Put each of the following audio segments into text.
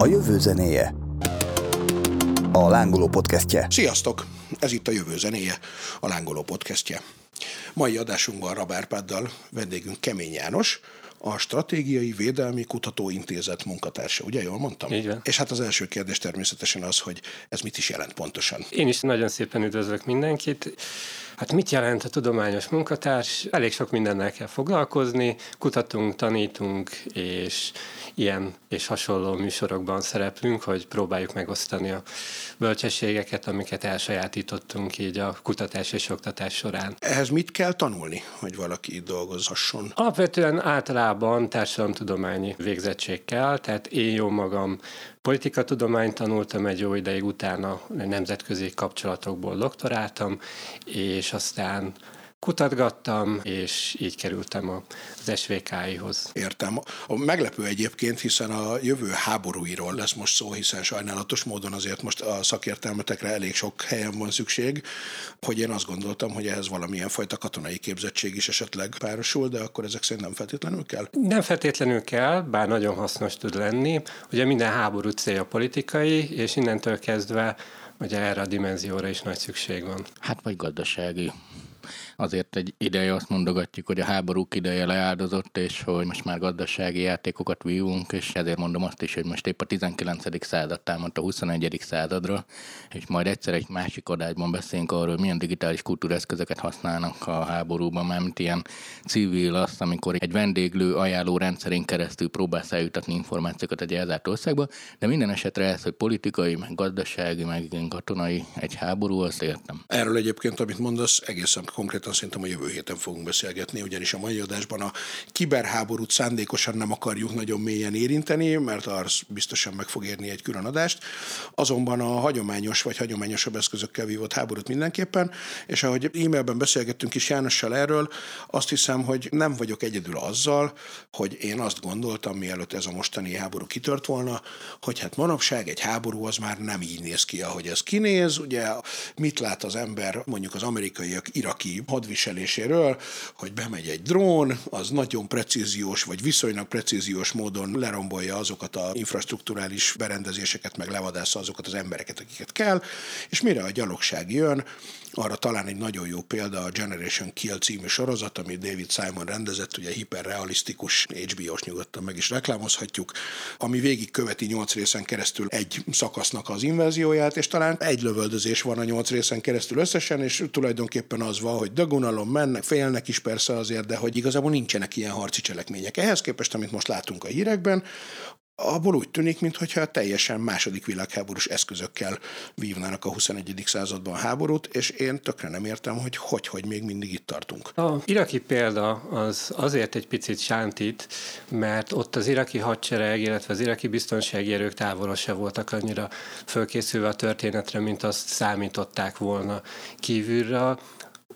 A jövő zenéje. A lángoló podcastje. Sziasztok! Ez itt a jövő zenéje, a lángoló podcastje. Mai adásunkban Rabárpáddal vendégünk Kemény János, a Stratégiai Védelmi Kutatóintézet munkatársa, ugye jól mondtam? Így van. És hát az első kérdés természetesen az, hogy ez mit is jelent pontosan. Én is nagyon szépen üdvözlök mindenkit. Hát mit jelent a tudományos munkatárs? Elég sok mindennel kell foglalkozni, kutatunk, tanítunk, és ilyen és hasonló műsorokban szereplünk, hogy próbáljuk megosztani a bölcsességeket, amiket elsajátítottunk így a kutatás és oktatás során. Ehhez mit kell tanulni, hogy valaki itt dolgozhasson? Alapvetően általában társadalomtudományi végzettség kell, tehát én jó magam politikatudományt tanultam egy jó ideig, utána nemzetközi kapcsolatokból doktoráltam, és aztán kutatgattam, és így kerültem az SVK-hoz. Értem. A meglepő egyébként, hiszen a jövő háborúiról lesz most szó, hiszen sajnálatos módon azért most a szakértelmetekre elég sok helyen van szükség, hogy én azt gondoltam, hogy ehhez valamilyen fajta katonai képzettség is esetleg párosul, de akkor ezek szerint nem feltétlenül kell? Nem feltétlenül kell, bár nagyon hasznos tud lenni. Ugye minden háború célja politikai, és innentől kezdve ugye erre a dimenzióra is nagy szükség van. Hát vagy gazdasági azért egy ideje azt mondogatjuk, hogy a háborúk ideje leáldozott, és hogy most már gazdasági játékokat vívunk, és ezért mondom azt is, hogy most épp a 19. század támadt a 21. századra, és majd egyszer egy másik adásban beszélünk arról, hogy milyen digitális kultúreszközöket használnak a háborúban, mert ilyen civil az, amikor egy vendéglő ajánló rendszerén keresztül próbálsz eljutatni információkat egy elzárt országba, de minden esetre ez, hogy politikai, meg gazdasági, meg katonai egy háború, azt értem. Erről egyébként, amit mondasz, egészen konkrétan konkrétan szerintem a jövő héten fogunk beszélgetni, ugyanis a mai adásban a kiberháborút szándékosan nem akarjuk nagyon mélyen érinteni, mert az biztosan meg fog érni egy külön adást. Azonban a hagyományos vagy hagyományosabb eszközökkel vívott háborút mindenképpen, és ahogy e-mailben beszélgettünk is Jánossal erről, azt hiszem, hogy nem vagyok egyedül azzal, hogy én azt gondoltam, mielőtt ez a mostani háború kitört volna, hogy hát manapság egy háború az már nem így néz ki, ahogy ez kinéz. Ugye mit lát az ember mondjuk az amerikaiak iraki hadviseléséről, hogy bemegy egy drón, az nagyon precíziós, vagy viszonylag precíziós módon lerombolja azokat a infrastruktúrális berendezéseket, meg levadásza azokat az embereket, akiket kell, és mire a gyalogság jön, arra talán egy nagyon jó példa a Generation Kill című sorozat, amit David Simon rendezett, ugye hiperrealisztikus, HBO-s nyugodtan meg is reklámozhatjuk, ami végig követi nyolc részen keresztül egy szakasznak az invázióját, és talán egy lövöldözés van a nyolc részen keresztül összesen, és tulajdonképpen az van, hogy dögunalom mennek, félnek is persze azért, de hogy igazából nincsenek ilyen harci cselekmények. Ehhez képest, amit most látunk a hírekben, abból úgy tűnik, mintha teljesen második világháborús eszközökkel vívnának a 21. században háborút, és én tökre nem értem, hogy hogy, hogy még mindig itt tartunk. A iraki példa az azért egy picit sántít, mert ott az iraki hadsereg, illetve az iraki biztonsági erők távolra se voltak annyira fölkészülve a történetre, mint azt számították volna kívülről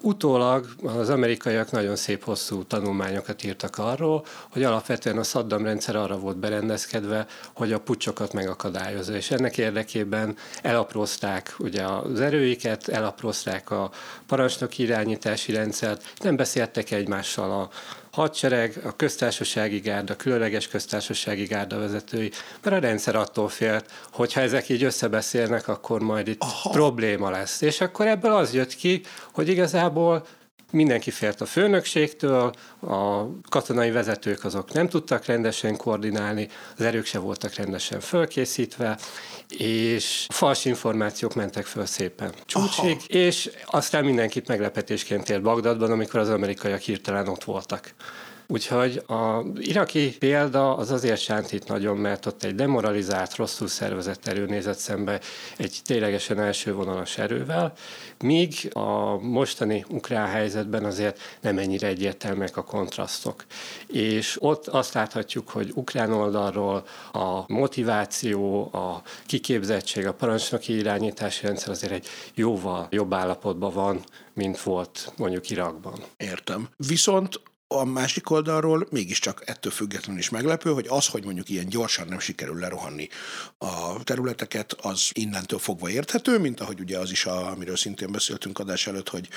Utólag az amerikaiak nagyon szép hosszú tanulmányokat írtak arról, hogy alapvetően a Saddam rendszer arra volt berendezkedve, hogy a pucsokat megakadályozza, és ennek érdekében elaprózták ugye az erőiket, elaprózták a parancsnoki irányítási rendszert, nem beszéltek egymással a hadsereg, a köztársasági gárda, különleges köztársasági gárda vezetői, mert a rendszer attól félt, hogy ha ezek így összebeszélnek, akkor majd itt Aha. probléma lesz. És akkor ebből az jött ki, hogy igazából mindenki félt a főnökségtől, a katonai vezetők azok nem tudtak rendesen koordinálni, az erők se voltak rendesen fölkészítve, és fals információk mentek föl szépen. Csúcsig, és aztán mindenkit meglepetésként ért Bagdadban, amikor az amerikaiak hirtelen ott voltak. Úgyhogy a iraki példa az azért sántít nagyon, mert ott egy demoralizált, rosszul szervezett erő nézett szembe egy ténylegesen első vonalas erővel, míg a mostani ukrán helyzetben azért nem ennyire egyértelműek a kontrasztok. És ott azt láthatjuk, hogy ukrán oldalról a motiváció, a kiképzettség, a parancsnoki irányítási rendszer azért egy jóval jobb állapotban van, mint volt mondjuk Irakban. Értem. Viszont a másik oldalról mégiscsak ettől függetlenül is meglepő, hogy az, hogy mondjuk ilyen gyorsan nem sikerül lerohanni a területeket, az innentől fogva érthető, mint ahogy ugye az is, a, amiről szintén beszéltünk adás előtt, hogy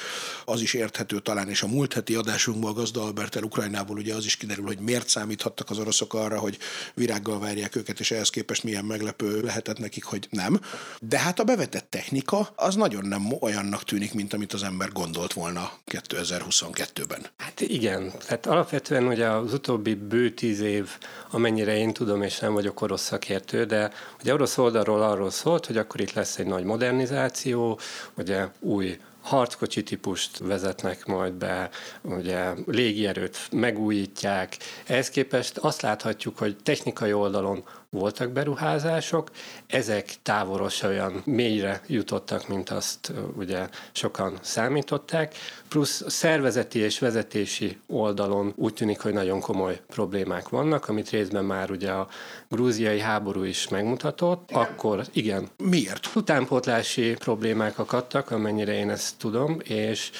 az is érthető talán, és a múlt heti adásunkban a Gazda Albertel Ukrajnából ugye az is kiderül, hogy miért számíthattak az oroszok arra, hogy virággal várják őket, és ehhez képest milyen meglepő lehetett nekik, hogy nem. De hát a bevetett technika az nagyon nem olyannak tűnik, mint amit az ember gondolt volna 2022-ben. Hát igen, tehát alapvetően ugye az utóbbi bő tíz év, amennyire én tudom, és nem vagyok orosz szakértő, de ugye orosz oldalról arról szólt, hogy akkor itt lesz egy nagy modernizáció, ugye új harckocsi típust vezetnek majd be, ugye légierőt megújítják. Ehhez képest azt láthatjuk, hogy technikai oldalon voltak beruházások, ezek távolos olyan mélyre jutottak, mint azt ugye sokan számították, plusz szervezeti és vezetési oldalon úgy tűnik, hogy nagyon komoly problémák vannak, amit részben már ugye a grúziai háború is megmutatott, igen. akkor igen. Miért? Utánpótlási problémák akadtak, amennyire én ezt tudom, és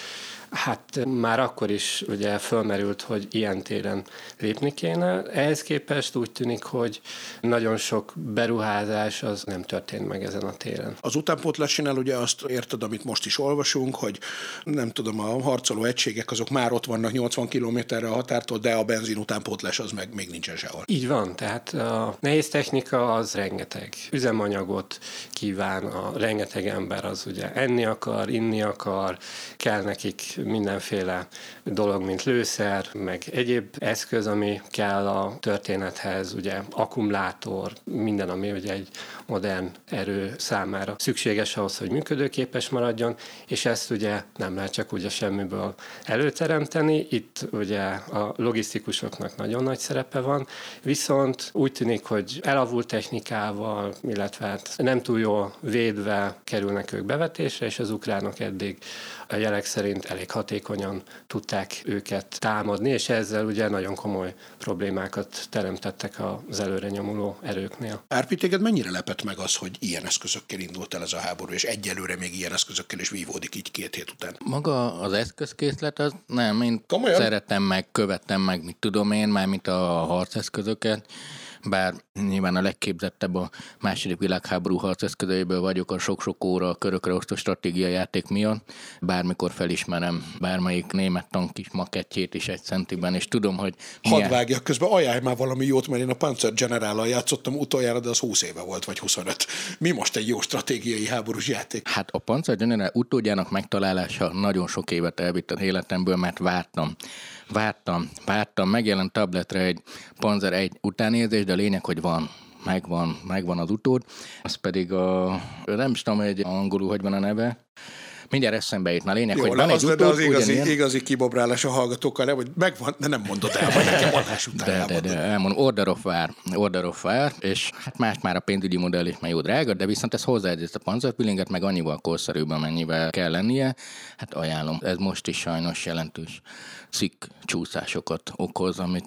Hát már akkor is ugye fölmerült, hogy ilyen téren lépni kéne. Ehhez képest úgy tűnik, hogy nagyon sok beruházás az nem történt meg ezen a téren. Az utánpótlásinál ugye azt érted, amit most is olvasunk, hogy nem tudom, a harcoló egységek azok már ott vannak 80 kilométerre a határtól, de a benzin utánpótlás az meg még nincsen sehol. Így van, tehát a nehéz technika az rengeteg üzemanyagot kíván, a rengeteg ember az ugye enni akar, inni akar, kell nekik mindenféle dolog, mint lőszer, meg egyéb eszköz, ami kell a történethez, ugye akkumulátor, minden, ami ugye egy modern erő számára szükséges ahhoz, hogy működőképes maradjon, és ezt ugye nem lehet csak ugye semmiből előteremteni. Itt ugye a logisztikusoknak nagyon nagy szerepe van, viszont úgy tűnik, hogy elavult technikával, illetve hát nem túl jól védve kerülnek ők bevetésre, és az ukránok eddig a jelek szerint elég hatékonyan tudták őket támadni, és ezzel ugye nagyon komoly problémákat teremtettek az előre nyomuló erőknél. Árpi, téged mennyire lepett meg az, hogy ilyen eszközökkel indult el ez a háború, és egyelőre még ilyen eszközökkel is vívódik így két hét után? Maga az eszközkészlet az nem, én Komolyan? szeretem meg, követem meg, mit tudom én, már mint a harceszközöket bár nyilván a legképzettebb a második világháború harceszközöiből vagyok a sok-sok óra a körökre osztó stratégia játék miatt. Bármikor felismerem bármelyik német tank is makettjét is egy centiben, és tudom, hogy milyen... Hadd vágjak közben, ajánlj már valami jót, mert én a Panzer general játszottam utoljára, de az 20 éve volt, vagy 25. Mi most egy jó stratégiai háborús játék? Hát a Panzer General utódjának megtalálása nagyon sok évet elvitt az életemből, mert vártam vártam, vártam, megjelent tabletre egy Panzer egy utánérzés, de a lényeg, hogy van. Megvan, megvan az utód, az pedig a, nem is tudom, hogy angolul hogy van a neve, mindjárt eszembe jut. A lényeg, Jó, hogy van az, egy utód, az igazi, ugyanilyen... igazi kibobrálás a hallgatókkal, nem, hogy megvan, de nem mondod el, vagy nekem adás után De, de, de, elmondom, order of war, order of war, és hát más már a pénzügyi modell is már jó drága, de viszont ez hozzáadott a panzerpillinget, meg annyival korszerűbb, amennyivel kell lennie, hát ajánlom. Ez most is sajnos jelentős cikk csúszásokat okoz, amit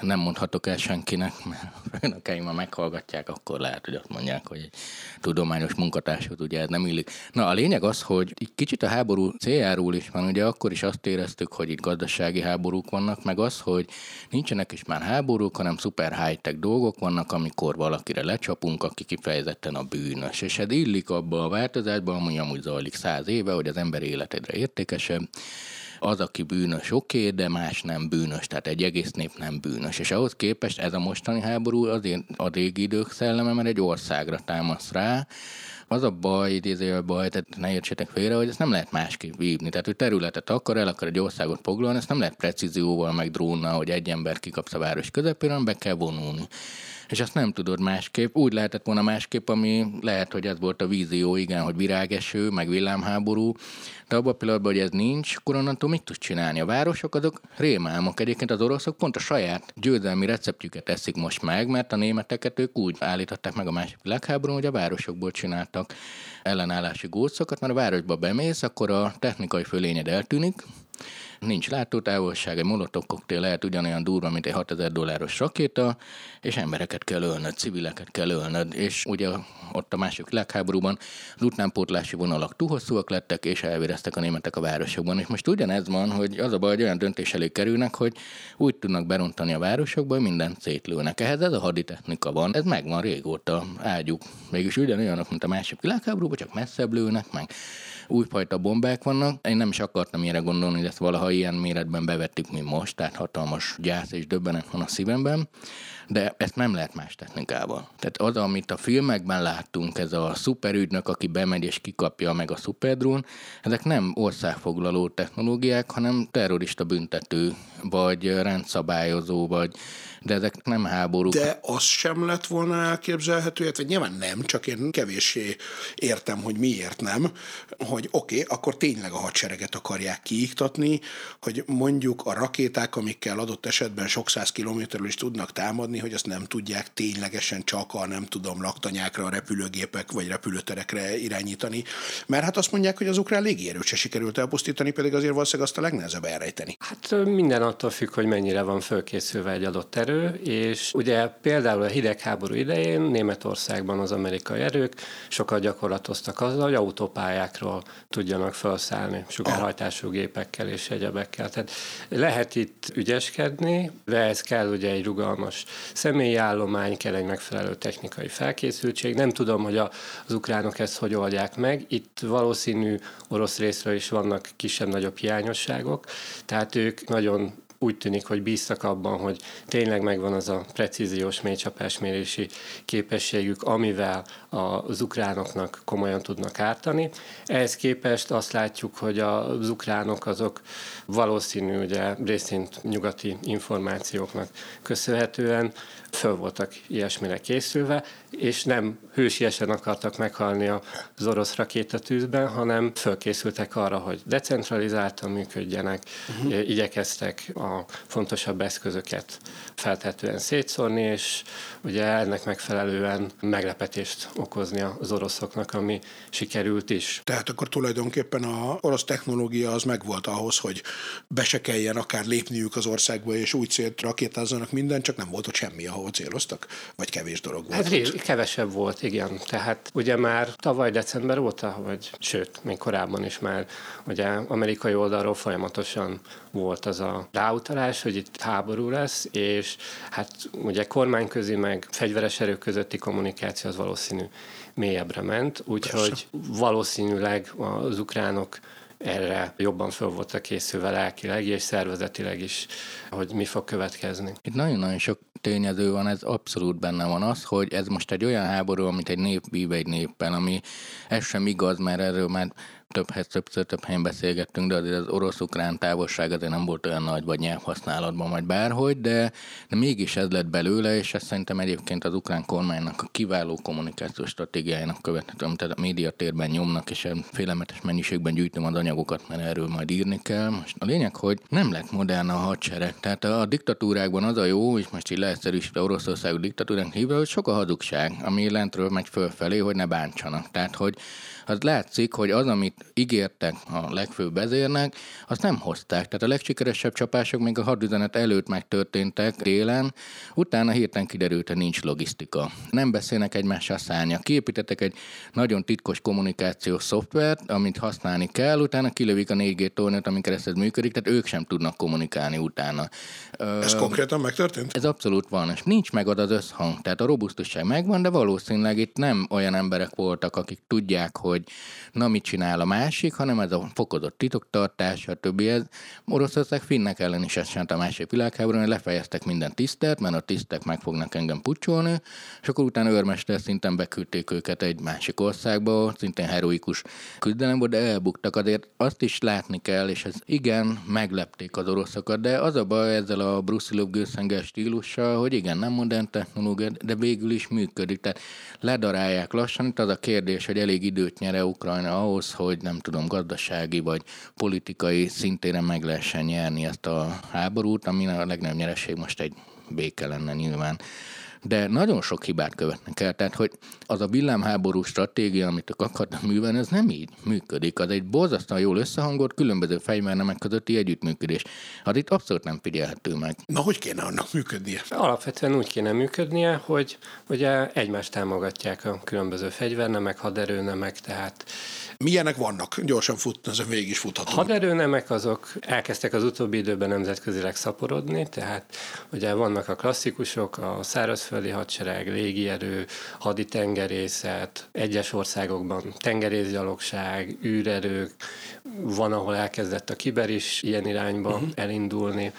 nem mondhatok el senkinek, mert a főnökeim, ha meghallgatják, akkor lehet, hogy azt mondják, hogy egy tudományos munkatárshoz ugye ez nem illik. Na a lényeg az, hogy egy kicsit a háború céljáról is van, ugye akkor is azt éreztük, hogy itt gazdasági háborúk vannak, meg az, hogy nincsenek is már háborúk, hanem szuper high-tech dolgok vannak, amikor valakire lecsapunk, aki kifejezetten a bűnös. És ez illik abba a változásba, ami amúgy zajlik száz éve, hogy az ember életedre értékesebb, az, aki bűnös, oké, okay, de más nem bűnös, tehát egy egész nép nem bűnös. És ahhoz képest ez a mostani háború azért a régi idők szelleme, mert egy országra támasz rá, az a baj, idéző a baj, tehát ne értsétek félre, hogy ezt nem lehet másképp vívni. Tehát, hogy területet akar, el akar egy országot foglalni, ezt nem lehet precízióval, meg drónnal, hogy egy ember kikapsz a város közepén, be kell vonulni és azt nem tudod másképp. Úgy lehetett volna másképp, ami lehet, hogy ez volt a vízió, igen, hogy virágeső, meg villámháború, de abban a pillanatban, hogy ez nincs, akkor onnantól mit tud csinálni? A városok azok rémálmok. Egyébként az oroszok pont a saját győzelmi receptjüket eszik most meg, mert a németeket ők úgy állították meg a másik világháború, hogy a városokból csináltak ellenállási gócokat, mert a városba bemész, akkor a technikai fölényed eltűnik, nincs látótávolság, egy molotov koktél lehet ugyanolyan durva, mint egy 6000 dolláros rakéta, és embereket kell ölnöd, civileket kell ölnöd, és ugye ott a másik világháborúban az utánpótlási vonalak túl hosszúak lettek, és elvéreztek a németek a városokban. És most ugyanez van, hogy az a baj, hogy olyan döntés elé kerülnek, hogy úgy tudnak berontani a városokba, hogy mindent szétlőnek. Ehhez ez a haditechnika van, ez megvan régóta, ágyuk. Mégis ugyanolyanok, mint a másik világháborúban, csak messzebb lőnek, meg újfajta bombák vannak. Én nem is akartam ilyenre gondolni, hogy ezt valaha ilyen méretben bevettük, mint most, tehát hatalmas gyász és döbbenet van a szívemben de ezt nem lehet más technikával. Tehát az, amit a filmekben láttunk, ez a szuperügynök, aki bemegy és kikapja meg a szuperdrón, ezek nem országfoglaló technológiák, hanem terrorista büntető, vagy rendszabályozó, vagy de ezek nem háborúk. De az sem lett volna elképzelhető, vagy nyilván nem, csak én kevéssé értem, hogy miért nem, hogy oké, okay, akkor tényleg a hadsereget akarják kiiktatni, hogy mondjuk a rakéták, amikkel adott esetben sok száz kilométerről is tudnak támadni, hogy azt nem tudják ténylegesen csak a nem tudom laktanyákra, a repülőgépek vagy repülőterekre irányítani. Mert hát azt mondják, hogy az ukrán légierőt se sikerült elpusztítani, pedig azért valószínűleg azt a legnehezebb elrejteni. Hát minden attól függ, hogy mennyire van fölkészülve egy adott erő, erő, és ugye például a hidegháború idején Németországban az amerikai erők sokat gyakorlatoztak azzal, hogy autópályákról tudjanak felszállni sugárhajtású gépekkel és egyebekkel. Tehát lehet itt ügyeskedni, de ez kell ugye egy rugalmas személyi állomány, kell egy megfelelő technikai felkészültség. Nem tudom, hogy az ukránok ezt hogy oldják meg. Itt valószínű orosz részről is vannak kisebb-nagyobb hiányosságok, tehát ők nagyon úgy tűnik, hogy bíztak abban, hogy tényleg megvan az a precíziós mélycsapásmérési képességük, amivel az ukránoknak komolyan tudnak ártani. Ehhez képest azt látjuk, hogy az ukránok azok valószínű, ugye részint nyugati információknak köszönhetően föl voltak ilyesmire készülve, és nem hősiesen akartak meghalni az orosz rakétatűzben, hanem fölkészültek arra, hogy decentralizáltan működjenek, uh-huh. igyekeztek a fontosabb eszközöket feltetően szétszórni, és ugye ennek megfelelően meglepetést okozni az oroszoknak, ami sikerült is. Tehát akkor tulajdonképpen a orosz technológia az megvolt ahhoz, hogy be se kelljen akár lépniük az országba, és úgy célt rakétázzanak minden, csak nem volt ott semmi, ahol céloztak, vagy kevés dolog volt. Hát ott. kevesebb volt, igen. Tehát ugye már tavaly december óta, vagy sőt, még korábban is már ugye amerikai oldalról folyamatosan volt az a ráutalás, hogy itt háború lesz, és hát ugye kormányközi meg fegyveres erők közötti kommunikáció az valószínű mélyebbre ment, úgyhogy valószínűleg az ukránok erre jobban föl voltak készülve lelkileg és szervezetileg is, hogy mi fog következni. Itt nagyon-nagyon sok tényező van, ez abszolút benne van az, hogy ez most egy olyan háború, amit egy nép vív egy néppel, ami ez sem igaz, mert erről már többhez többször több helyen beszélgettünk, de azért az orosz-ukrán távolság azért nem volt olyan nagy, vagy nyelvhasználatban, vagy bárhogy, de, de mégis ez lett belőle, és ez szerintem egyébként az ukrán kormánynak a kiváló kommunikációs stratégiájának követhető, tehát a médiatérben nyomnak, és félelmetes mennyiségben gyűjtöm az anyagokat, mert erről majd írni kell. Most a lényeg, hogy nem lett modern a hadsereg. Tehát a diktatúrákban az a jó, és most így leegyszerűsítve Oroszország diktatúránk hívva, hogy sok a hazugság, ami lentről megy fölfelé, hogy ne bántsanak. Tehát, hogy az látszik, hogy az, amit ígértek a legfőbb vezérnek, azt nem hozták. Tehát a legsikeresebb csapások még a hadüzenet előtt megtörténtek délen, utána hirtelen kiderült, hogy nincs logisztika. Nem beszélnek egymással szárnya. Kiépítettek egy nagyon titkos kommunikációs szoftvert, amit használni kell, utána kilövik a 4G tornyot, amin keresztül működik, tehát ők sem tudnak kommunikálni utána. Ez Ö, konkrétan megtörtént? Ez abszolút van, és nincs meg az összhang. Tehát a robusztusság megvan, de valószínűleg itt nem olyan emberek voltak, akik tudják, hogy hogy na mit csinál a másik, hanem ez a fokozott titoktartás, a többi. Ez Oroszország finnek ellen is ezt a másik világháborúban, lefejeztek minden tisztet, mert a tisztek meg fognak engem pucsolni, és akkor utána őrmester szinten beküldték őket egy másik országba, szintén heroikus küzdelembe, de elbuktak. Azért azt is látni kell, és ez igen, meglepték az oroszokat, de az a baj ezzel a Brusilov gőzhenger stílussal, hogy igen, nem modern technológia, de végül is működik. Tehát ledarálják lassan. Itt az a kérdés, hogy elég időt nyer Ukrajna ahhoz, hogy nem tudom, gazdasági vagy politikai szintéren meg lehessen nyerni ezt a háborút, ami a legnagyobb nyereség most egy béke lenne nyilván. De nagyon sok hibát követnek el. Tehát, hogy az a villámháború stratégia, amit ők akarnak művelni, ez nem így működik. Az egy borzasztóan jól összehangolt, különböző fegyvernemek közötti együttműködés. Az itt abszolút nem figyelhető meg. Na, hogy kéne annak működnie? Alapvetően úgy kéne működnie, hogy ugye egymást támogatják a különböző fegyvernemek, haderőnemek, tehát Milyenek vannak? Gyorsan fut, ezen végig is futhatunk. Haderőnemek azok elkezdtek az utóbbi időben nemzetközileg szaporodni, tehát ugye vannak a klasszikusok, a szárazföldi hadsereg, légierő, haditengerészet, egyes országokban tengerészgyalogság, űrerők, van, ahol elkezdett a kiber is ilyen irányba uh-huh. elindulni,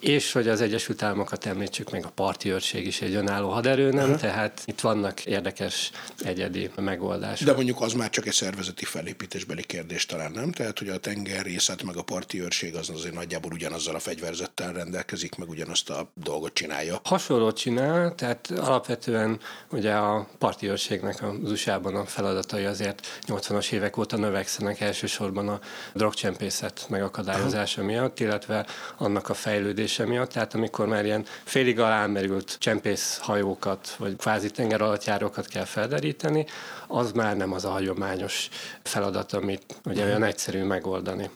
és hogy az Egyesült Államokat említsük meg, a parti őrség is egy önálló haderő, nem? Uh-huh. Tehát itt vannak érdekes egyedi megoldások. De mondjuk az már csak egy szervezeti felépítésbeli kérdés talán, nem? Tehát, hogy a tengerrészet meg a parti őrség az azért nagyjából ugyanazzal a fegyverzettel rendelkezik, meg ugyanazt a dolgot csinálja. Hasonlót csinál, tehát alapvetően ugye a parti őrségnek az USA-ban a feladatai azért 80-as évek óta növekszenek elsősorban a drogcsempészet megakadályozása miatt, illetve annak a fejlődés működése miatt, tehát amikor már ilyen félig alámerült csempészhajókat, vagy kvázi tenger alattjárókat kell felderíteni, az már nem az a hagyományos feladat, amit ugye olyan egyszerű megoldani.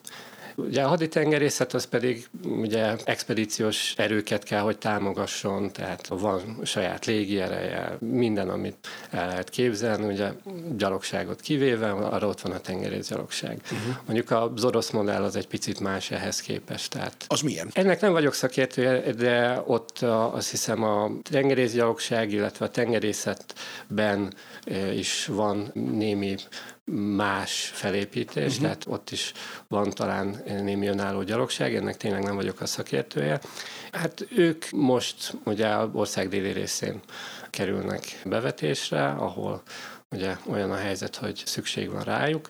Ugye a haditengerészet az pedig ugye expedíciós erőket kell, hogy támogasson, tehát van saját légiereje, minden, amit el lehet képzelni, ugye gyalogságot kivéve, arra ott van a tengerész gyalogság. Uh-huh. Mondjuk az orosz modell az egy picit más ehhez képest. Tehát az milyen? Ennek nem vagyok szakértő, de ott azt hiszem a tengerész gyalogság, illetve a tengerészetben is van némi más felépítés, uh-huh. tehát ott is van talán némi önálló gyalogság, ennek tényleg nem vagyok a szakértője. Hát ők most ugye a ország déli részén kerülnek bevetésre, ahol ugye olyan a helyzet, hogy szükség van rájuk,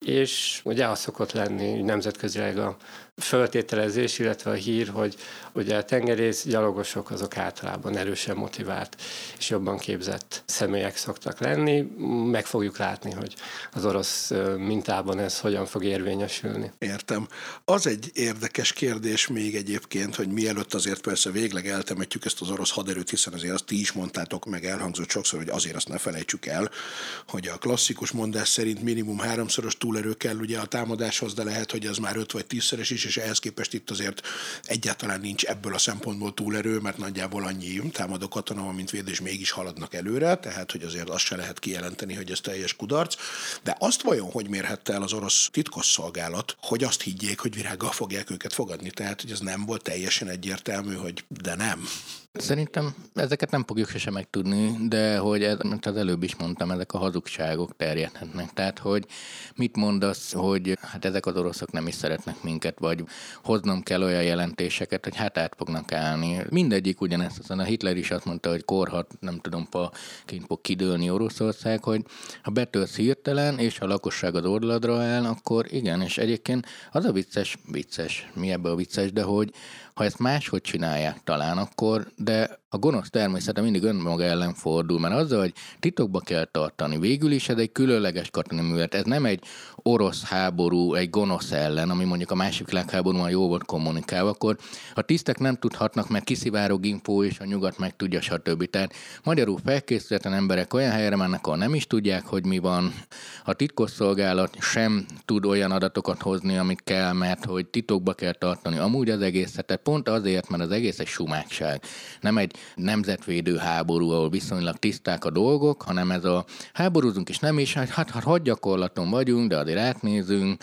és ugye az szokott lenni nemzetközileg a föltételezés, illetve a hír, hogy ugye a tengerész gyalogosok azok általában erősen motivált és jobban képzett személyek szoktak lenni. Meg fogjuk látni, hogy az orosz mintában ez hogyan fog érvényesülni. Értem. Az egy érdekes kérdés még egyébként, hogy mielőtt azért persze végleg eltemetjük ezt az orosz haderőt, hiszen azért azt ti is mondtátok, meg elhangzott sokszor, hogy azért azt ne felejtsük el, hogy a klasszikus mondás szerint minimum háromszoros túlerő kell ugye a támadáshoz, de lehet, hogy ez már öt vagy tízszeres is, és ehhez képest itt azért egyáltalán nincs ebből a szempontból túlerő, mert nagyjából annyi támadó katona van, mint véd, és mégis haladnak előre, tehát hogy azért azt se lehet kijelenteni, hogy ez teljes kudarc. De azt vajon, hogy mérhette el az orosz titkosszolgálat, hogy azt higgyék, hogy virággal fogják őket fogadni? Tehát, hogy ez nem volt teljesen egyértelmű, hogy de nem. Szerintem ezeket nem fogjuk sose megtudni, de hogy ez, mint az előbb is mondtam, ezek a hazugságok terjedhetnek. Tehát, hogy mit mondasz, hogy hát ezek az oroszok nem is szeretnek minket, vagy hoznom kell olyan jelentéseket, hogy hát át fognak állni. Mindegyik ugyanezt, aztán a Hitler is azt mondta, hogy korhat, nem tudom, pa kint fog kidőlni Oroszország, hogy ha betölsz hirtelen, és a lakosság az orladra áll, akkor igen, és egyébként az a vicces, vicces, mi ebbe a vicces, de hogy ha ezt máshogy csinálják talán, akkor, de a gonosz természete mindig önmaga ellen fordul, mert azzal, hogy titokba kell tartani, végül is ez egy különleges katonai művelet, ez nem egy orosz háború egy gonosz ellen, ami mondjuk a másik világháborúban jó volt kommunikálva, akkor a tisztek nem tudhatnak, mert kiszivárog info, és a nyugat meg tudja, stb. Tehát magyarul felkészületen emberek olyan helyre mennek, ahol nem is tudják, hogy mi van. A titkosszolgálat sem tud olyan adatokat hozni, amit kell, mert hogy titokba kell tartani amúgy az egészet. Tehát pont azért, mert az egész egy sumákság. Nem egy nemzetvédő háború, ahol viszonylag tiszták a dolgok, hanem ez a háborúzunk és nem is, hát, hát hadgyakorlaton vagyunk, de azért átnézünk,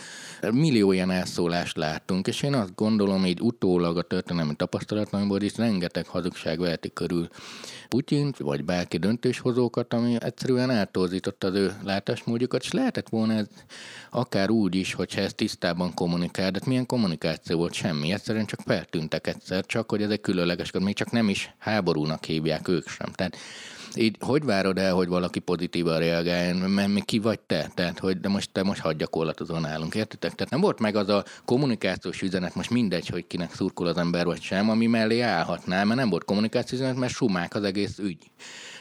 millió ilyen elszólást láttunk, és én azt gondolom, így utólag a történelmi tapasztalataimból is rengeteg hazugság veheti körül Putyint, vagy bárki döntéshozókat, ami egyszerűen eltorzította az ő látásmódjukat, és lehetett volna ez akár úgy is, hogyha ez tisztában kommunikál, de hát milyen kommunikáció volt? Semmi, egyszerűen csak feltűntek egyszer, csak hogy ez egy különleges, még csak nem is háborúnak hívják ők sem. Tehát így hogy várod el, hogy valaki pozitívan reagáljon, mert mi ki vagy te? Tehát, hogy de most te most hadd gyakorlatozol nálunk, értitek? Tehát nem volt meg az a kommunikációs üzenet, most mindegy, hogy kinek szurkol az ember vagy sem, ami mellé állhatnál, mert nem volt kommunikációs üzenet, mert sumák az egész ügy.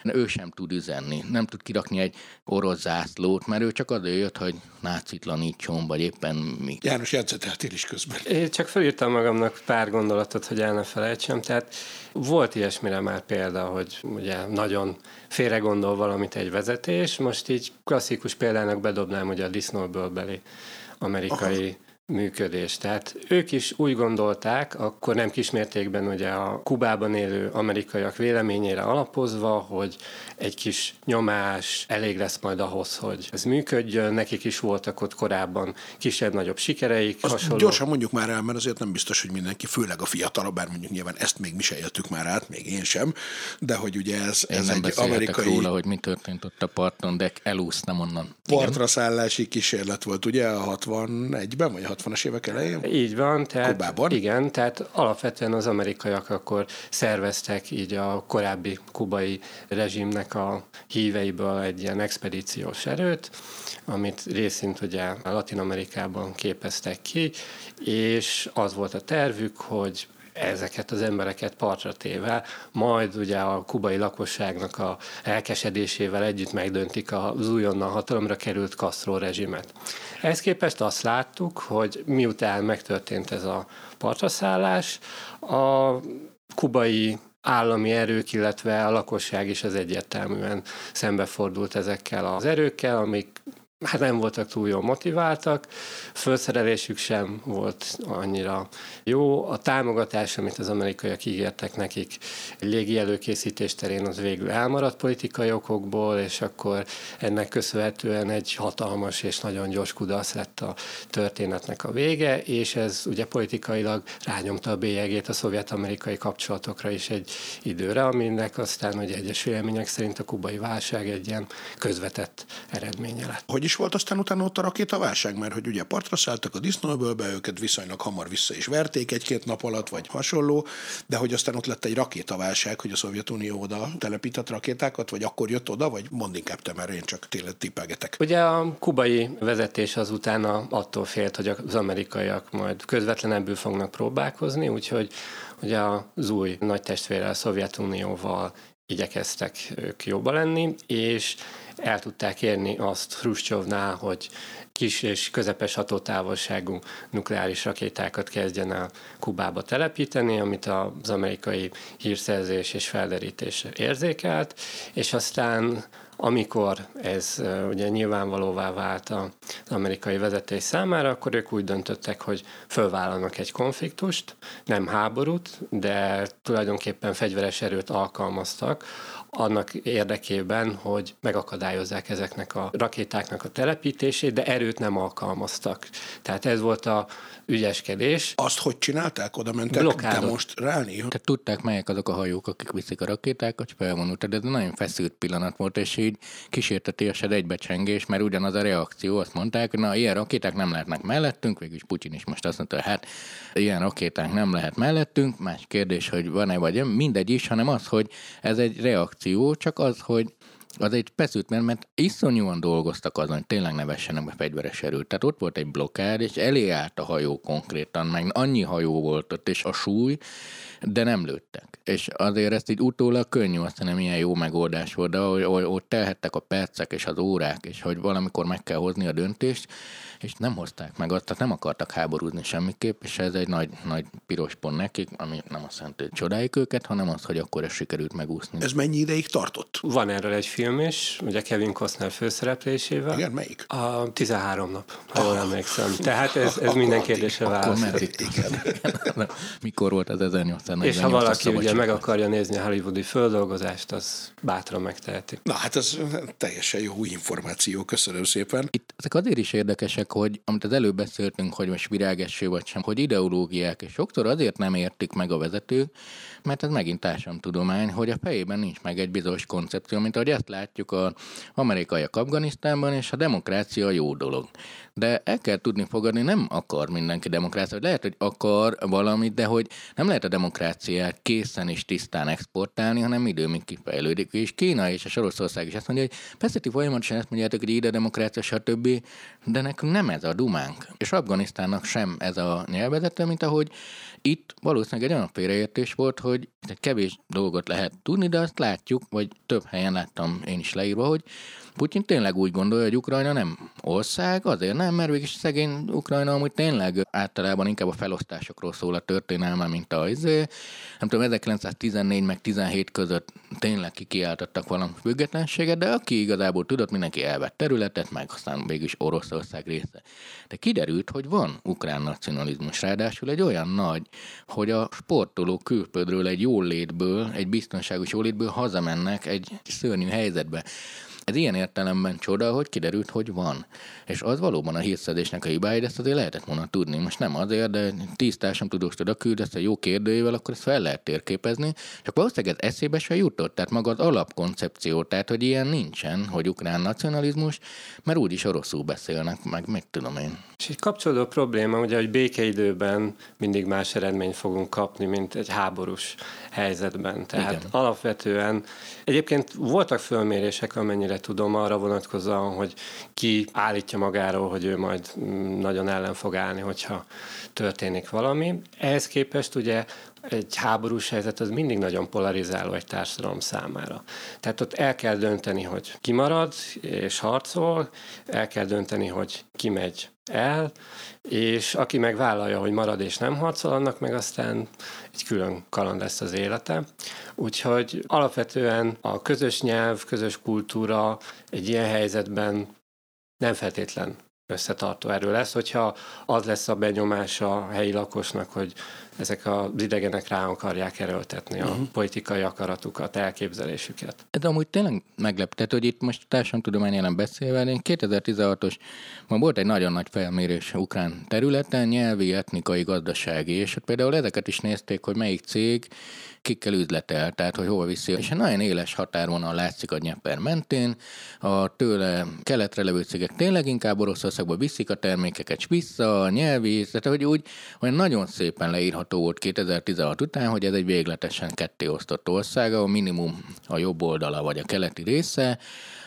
ő sem tud üzenni, nem tud kirakni egy orosz zászlót, mert ő csak azért jött, hogy nácitlanítson, vagy éppen mi. János, jegyzeteltél is közben. Én csak felírtam magamnak pár gondolatot, hogy el ne felejtsem. Tehát volt ilyesmire már példa, hogy ugye nagyon félre gondol valamit egy vezetés. Most így klasszikus példának bedobnám ugye a disznóből beli amerikai Aha működés. Tehát ők is úgy gondolták, akkor nem kismértékben ugye a Kubában élő amerikaiak véleményére alapozva, hogy egy kis nyomás elég lesz majd ahhoz, hogy ez működjön. Nekik is voltak ott korábban kisebb-nagyobb sikereik. Azt hasonló. Gyorsan mondjuk már el, mert azért nem biztos, hogy mindenki, főleg a fiatalabb, bár mondjuk nyilván ezt még mi se éltük már át, még én sem, de hogy ugye ez, én ez nem egy amerikai... róla, hogy mi történt ott a parton, de elúsztam onnan. Partra szállási kísérlet volt ugye a 61-ben, vagy 60-as évek elején? Így van, tehát Kubában? igen, tehát alapvetően az amerikaiak akkor szerveztek így a korábbi kubai rezsimnek a híveiből egy ilyen expedíciós erőt, amit részint ugye Latin Amerikában képeztek ki, és az volt a tervük, hogy ezeket az embereket partra téve, majd ugye a kubai lakosságnak a elkesedésével együtt megdöntik az újonnan hatalomra került Castro rezsimet. Ehhez képest azt láttuk, hogy miután megtörtént ez a partraszállás, a kubai állami erők, illetve a lakosság is az egyértelműen szembefordult ezekkel az erőkkel, amik hát nem voltak túl jól motiváltak, felszerelésük sem volt annyira jó. A támogatás, amit az amerikaiak ígértek nekik légi előkészítés terén, az végül elmaradt politikai okokból, és akkor ennek köszönhetően egy hatalmas és nagyon gyors kudarc lett a történetnek a vége, és ez ugye politikailag rányomta a bélyegét a szovjet-amerikai kapcsolatokra is egy időre, aminek aztán hogy egyes vélemények szerint a kubai válság egy ilyen közvetett eredménye lett. Hogy is volt aztán utána ott a rakétaválság, mert hogy ugye partra szálltak a disznóbölbe, őket viszonylag hamar vissza is verték egy-két nap alatt, vagy hasonló, de hogy aztán ott lett egy rakétaválság, hogy a Szovjetunió oda telepített rakétákat, vagy akkor jött oda, vagy mondd inkább te, mert én csak tényleg tippelgetek. Ugye a kubai vezetés az utána attól félt, hogy az amerikaiak majd közvetlenebbül fognak próbálkozni, úgyhogy ugye az új nagy testvére a Szovjetunióval igyekeztek ők jobba lenni, és el tudták érni azt Hruscsovnál, hogy kis és közepes hatótávolságú nukleáris rakétákat kezdjen el Kubába telepíteni, amit az amerikai hírszerzés és felderítés érzékelt, és aztán amikor ez ugye nyilvánvalóvá vált az amerikai vezetés számára, akkor ők úgy döntöttek, hogy fölvállalnak egy konfliktust, nem háborút, de tulajdonképpen fegyveres erőt alkalmaztak, annak érdekében, hogy megakadályozzák ezeknek a rakétáknak a telepítését, de erőt nem alkalmaztak. Tehát ez volt a ügyeskedés. Azt hogy csinálták? Oda mentek Blokádot. demonstrálni? Tehát tudták, melyek azok a hajók, akik viszik a rakétákat, felvonultak, de ez nagyon feszült pillanat volt, és így kísértetéses egybecsengés, mert ugyanaz a reakció, azt mondták, hogy na, ilyen rakéták nem lehetnek mellettünk, végülis Putyin is most azt mondta, hogy hát ilyen rakéták nem lehet mellettünk, más kérdés, hogy van-e vagy mindegy is, hanem az, hogy ez egy reakció, csak az, hogy az egy feszült, mert, mert iszonyúan dolgoztak azon, hogy tényleg ne vessenek be fegyveres erőt. Tehát ott volt egy blokkád, és elé állt a hajó konkrétan, meg annyi hajó volt ott, és a súly, de nem lőttek. És azért ezt így utólag könnyű, azt nem ilyen jó megoldás volt, de ott telhettek a percek és az órák, és hogy valamikor meg kell hozni a döntést, és nem hozták meg azt, tehát nem akartak háborúzni semmiképp, és ez egy nagy, nagy piros pont nekik, ami nem azt jelenti, hogy csodáljuk őket, hanem az, hogy akkor ez sikerült megúszni. Ez mennyi ideig tartott? Van erről egy film is, ugye Kevin Costner főszereplésével. Igen, melyik? A 13 nap, ha jól emlékszem. Tehát ez, ez minden kérdésre válasz. Igen. Mikor volt az 1848 És ha valaki ugye meg akarja nézni a hollywoodi földolgozást, az bátran megteheti. Na hát ez teljesen jó információ, köszönöm szépen. Itt ezek azért is érdekesek, hogy amit az előbb beszéltünk, hogy most virágessé vagy sem, hogy ideológiák, és sokszor azért nem értik meg a vezetők, mert ez megint társadalomtudomány, hogy a fejében nincs meg egy bizonyos koncepció, mint ahogy ezt látjuk az amerikaiak Afganisztánban, és a demokrácia jó dolog. De el kell tudni fogadni, nem akar mindenki demokráciát, lehet, hogy akar valamit, de hogy nem lehet a demokráciát készen és tisztán exportálni, hanem időmig kifejlődik. És Kína és a Oroszország is azt mondja, hogy persze ti folyamatosan ezt mondjátok, hogy ide demokrácia, stb., de nekünk nem ez a dumánk. És Afganisztánnak sem ez a nyelvezete, mint ahogy itt valószínűleg egy olyan félreértés volt, hogy kevés dolgot lehet tudni, de azt látjuk, vagy több helyen láttam én is leírva, hogy Putyin tényleg úgy gondolja, hogy Ukrajna nem ország, azért nem, mert végig szegény Ukrajna amúgy tényleg általában inkább a felosztásokról szól a történelme, mint a izé. Nem tudom, 1914 meg 17 között tényleg kikiáltottak valami függetlenséget, de aki igazából tudott, mindenki elvett területet, meg aztán végig Oroszország része. De kiderült, hogy van ukrán nacionalizmus, ráadásul egy olyan nagy, hogy a sportoló külföldről egy jólétből, egy biztonságos jólétből hazamennek egy szörnyű helyzetbe. Ez ilyen értelemben csoda, hogy kiderült, hogy van. És az valóban a hírszedésnek a hibája, de ezt azért lehetett volna tudni. Most nem azért, de tíz társam tudós oda küldesz egy jó kérdőjével, akkor ezt fel lehet térképezni, csak valószínűleg ez eszébe se jutott. Tehát maga az alapkoncepció, tehát hogy ilyen nincsen, hogy ukrán nacionalizmus, mert úgyis oroszul beszélnek, meg meg tudom én. És egy kapcsolódó probléma, ugye, hogy békeidőben mindig más eredményt fogunk kapni, mint egy háborús helyzetben. Tehát Igen. alapvetően egyébként voltak fölmérések, amennyire tudom arra vonatkozóan, hogy ki állítja magáról, hogy ő majd nagyon ellen fog állni, hogyha történik valami. Ehhez képest ugye egy háborús helyzet az mindig nagyon polarizáló egy társadalom számára. Tehát ott el kell dönteni, hogy ki marad és harcol, el kell dönteni, hogy ki megy el, és aki meg hogy marad és nem harcol, annak meg aztán egy külön kaland lesz az élete. Úgyhogy alapvetően a közös nyelv, közös kultúra egy ilyen helyzetben nem feltétlen összetartó erő lesz, hogyha az lesz a benyomása a helyi lakosnak, hogy ezek az idegenek rá akarják erőltetni a uh-huh. politikai akaratukat, elképzelésüket. De amúgy tényleg meglepett, hogy itt most társadalomtudomány jelen beszélve, én 2016-os, ma volt egy nagyon nagy felmérés ukrán területen, nyelvi, etnikai, gazdasági, és például ezeket is nézték, hogy melyik cég kikkel üzletel, tehát hogy hova viszi. És egy nagyon éles határvonal látszik a Dnieper mentén, a tőle keletre levő cégek tényleg inkább Oroszországba viszik a termékeket, és vissza, a nyelvi, tehát hogy úgy olyan nagyon szépen leírható volt 2016 után, hogy ez egy végletesen ketté osztott ország, a minimum a jobb oldala vagy a keleti része,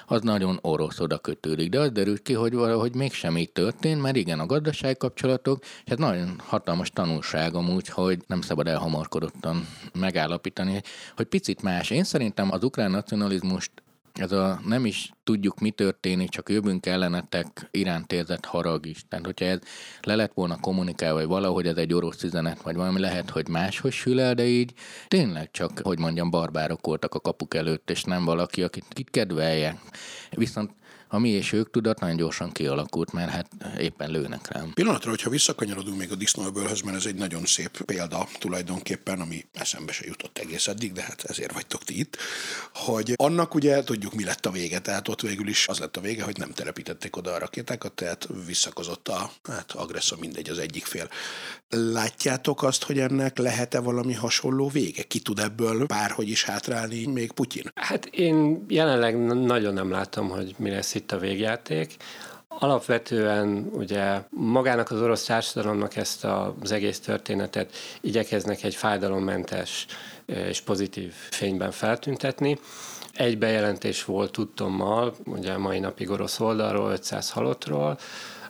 az nagyon orosz oda kötődik. De az derült ki, hogy valahogy mégsem így történt, mert igen, a gazdaság kapcsolatok, és ez nagyon hatalmas tanulság amúgy, hogy nem szabad elhamarkodottan megállapítani, hogy picit más. Én szerintem az ukrán nacionalizmust ez a nem is tudjuk, mi történik, csak jövünk ellenetek iránt érzett harag is. Tehát, hogyha ez le lett volna kommunikálva, vagy valahogy ez egy orosz üzenet, vagy valami lehet, hogy máshogy sül el, de így tényleg csak, hogy mondjam, barbárok voltak a kapuk előtt, és nem valaki, akit, akit kedvelje. Viszont a mi és ők tudat nagyon gyorsan kialakult, mert hát éppen lőnek rám. Pillanatra, hogyha visszakanyarodunk még a disznóöbölhöz, mert ez egy nagyon szép példa tulajdonképpen, ami eszembe se jutott egész eddig, de hát ezért vagytok ti itt, hogy annak ugye tudjuk, mi lett a vége, tehát ott végül is az lett a vége, hogy nem telepítették oda a rakétákat, tehát visszakozott a hát agresszor, mindegy az egyik fél. Látjátok azt, hogy ennek lehet-e valami hasonló vége? Ki tud ebből bárhogy is hátrálni még Putyin? Hát én jelenleg nagyon nem látom, hogy mi lesz itt a végjáték. Alapvetően ugye magának az orosz társadalomnak ezt az egész történetet igyekeznek egy fájdalommentes és pozitív fényben feltüntetni. Egy bejelentés volt tudtommal, ugye a mai napig orosz oldalról 500 halottról,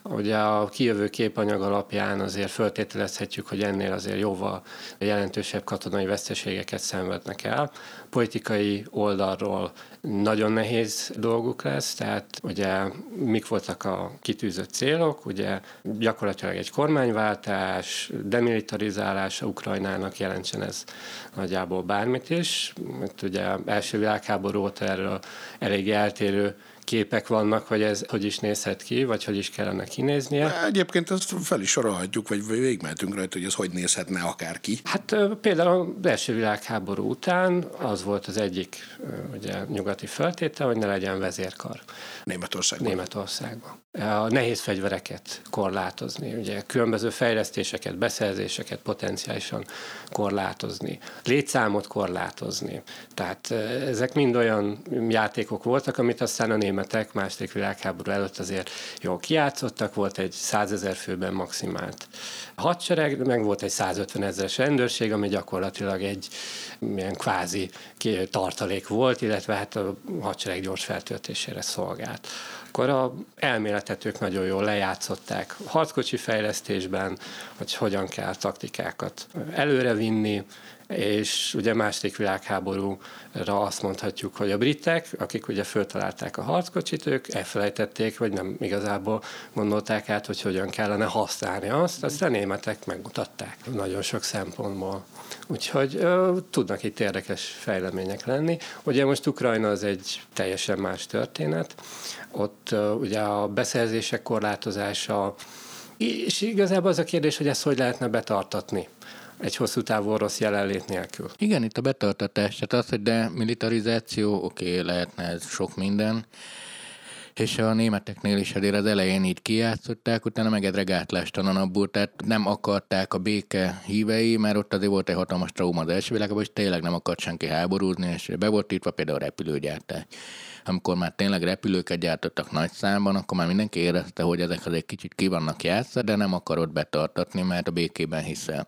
Ugye a kijövő képanyag alapján azért föltételezhetjük, hogy ennél azért jóval jelentősebb katonai veszteségeket szenvednek el. Politikai oldalról nagyon nehéz dolguk lesz, tehát ugye mik voltak a kitűzött célok, ugye gyakorlatilag egy kormányváltás, demilitarizálása Ukrajnának jelentsen ez nagyjából bármit is. Mert ugye első világháború óta erről elég eltérő képek vannak, hogy ez hogy is nézhet ki, vagy hogy is kellene kinéznie. Egyébként ezt fel is sorolhatjuk, vagy végigmehetünk rajta, hogy ez hogy nézhetne akárki. Hát például a első világháború után az volt az egyik ugye, nyugati feltétel, hogy ne legyen vezérkar. Németországban. Németországban. A nehéz fegyvereket korlátozni, ugye különböző fejlesztéseket, beszerzéseket potenciálisan korlátozni, létszámot korlátozni. Tehát ezek mind olyan játékok voltak, amit aztán a német németek második világháború előtt azért jól kiátszottak, volt egy százezer főben maximált hadsereg, meg volt egy 150 ezeres rendőrség, ami gyakorlatilag egy milyen kvázi tartalék volt, illetve hát a hadsereg gyors feltöltésére szolgált akkor a elméletet ők nagyon jól lejátszották harckocsi fejlesztésben, hogy hogyan kell taktikákat előrevinni, és ugye második világháborúra azt mondhatjuk, hogy a britek, akik ugye föltalálták a harckocsit, ők elfelejtették, vagy nem igazából gondolták át, hogy hogyan kellene használni azt, azt a németek megmutatták nagyon sok szempontból. Úgyhogy ö, tudnak itt érdekes fejlemények lenni. Ugye most Ukrajna az egy teljesen más történet. Ott ö, ugye a beszerzések korlátozása, és igazából az a kérdés, hogy ezt hogy lehetne betartatni egy hosszú távú orosz jelenlét nélkül. Igen, itt a betartatás, tehát az, hogy demilitarizáció, oké, okay, lehetne ez sok minden, és a németeknél is azért az elején így kijátszották, utána meg egy gátlástalanabbul, tehát nem akarták a béke hívei, mert ott azért volt egy hatalmas trauma az első világban, és tényleg nem akart senki háborúzni, és be volt írva például a repülőgyártás amikor már tényleg repülőket gyártottak nagy számban, akkor már mindenki érezte, hogy ezek az egy kicsit ki vannak játszva, de nem akarod betartatni, mert a békében hiszel.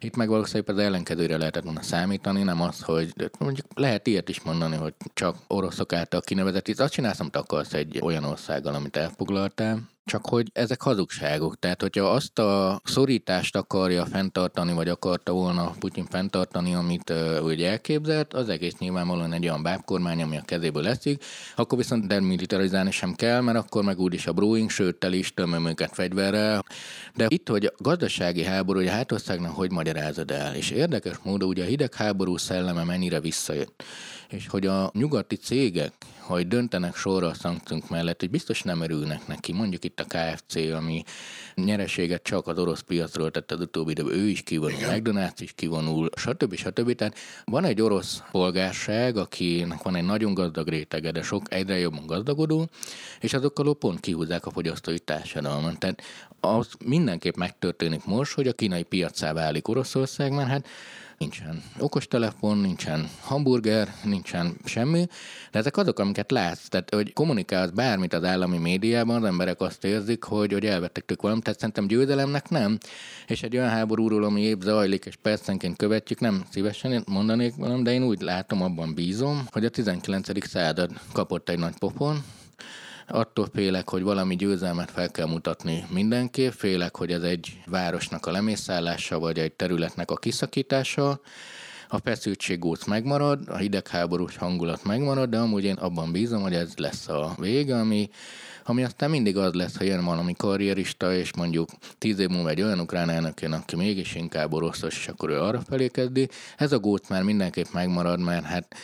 Itt meg valószínűleg az ellenkezőre lehetett volna számítani, nem az, hogy mondjuk lehet ilyet is mondani, hogy csak oroszok által kinevezett. Itt azt csinálsz, amit akarsz egy olyan országgal, amit elfoglaltál, csak hogy ezek hazugságok. Tehát, hogyha azt a szorítást akarja fenntartani, vagy akarta volna Putyin fenntartani, amit uh, úgy elképzelt, az egész nyilvánvalóan egy olyan bábkormány, ami a kezéből leszik, akkor viszont demilitarizálni sem kell, mert akkor meg úgyis a brewing, sőt, tel is tömöm őket fegyverrel. De itt, hogy a gazdasági háború, hogy a hátországnak hogy magyarázod el, és érdekes módon ugye a hidegháború szelleme mennyire visszajött és hogy a nyugati cégek, hogy döntenek sorra a szankciók mellett, hogy biztos nem örülnek neki. Mondjuk itt a KFC, ami nyereséget csak az orosz piacról tett az utóbbi időben, ő is kivonul, Igen. McDonald's is kivonul, stb. stb. Tehát van egy orosz polgárság, akinek van egy nagyon gazdag rétege, de sok egyre jobban gazdagodó, és azokkal pont kihúzzák a fogyasztói társadalmat. Tehát az mindenképp megtörténik most, hogy a kínai piacá válik Oroszország, mert hát nincsen okostelefon, nincsen hamburger, nincsen semmi, de ezek azok, amiket látsz, tehát hogy kommunikálsz bármit az állami médiában, az emberek azt érzik, hogy, hogy elvettek tők valamit, tehát szerintem győzelemnek nem, és egy olyan háborúról, ami épp zajlik, és percenként követjük, nem szívesen mondanék valam, de én úgy látom, abban bízom, hogy a 19. század kapott egy nagy pofon, Attól félek, hogy valami győzelmet fel kell mutatni mindenki, félek, hogy ez egy városnak a lemészállása, vagy egy területnek a kiszakítása, a feszültségóc megmarad, a hidegháborús hangulat megmarad, de amúgy én abban bízom, hogy ez lesz a vége, ami, ami aztán mindig az lesz, ha jön valami karrierista, és mondjuk tíz év múlva egy olyan ukrán elnök jön, aki mégis inkább oroszos, és akkor ő arra felé kezdi. Ez a góc már mindenképp megmarad, mert hát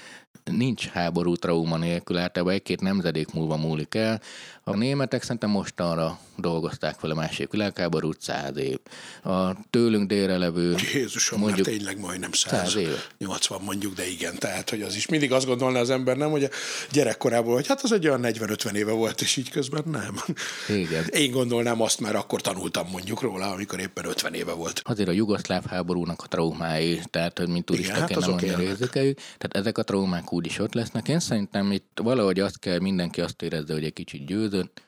nincs háború trauma nélkül, általában egy-két nemzedék múlva múlik el. A németek szerintem mostanra dolgozták fel a másik világháborút száz év. A tőlünk délre levő... Jézusom, mondjuk, hát tényleg majdnem száz, év. 80 mondjuk, de igen, tehát hogy az is mindig azt gondolná az ember, nem, hogy a gyerekkorában, hogy hát az egy olyan 40-50 éve volt, és így közben nem. Igen. Én gondolnám azt már akkor tanultam mondjuk róla, amikor éppen 50 éve volt. Azért a jugoszláv háborúnak a traumái, tehát hogy mint turistaként hát nem annyira érzékeljük, tehát ezek a traumák úgy is ott lesznek. Én szerintem itt valahogy azt kell, mindenki azt érezze, hogy egy kicsit győzött,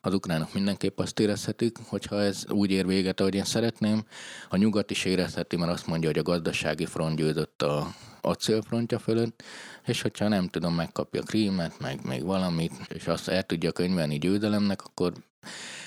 az ukránok mindenképp azt érezhetik, hogyha ez úgy ér véget, ahogy én szeretném. A nyugat is érezheti, mert azt mondja, hogy a gazdasági front győzött a acélfrontja fölött, és hogyha nem tudom, megkapja krímet, meg még valamit, és azt el tudja könyvelni győzelemnek, akkor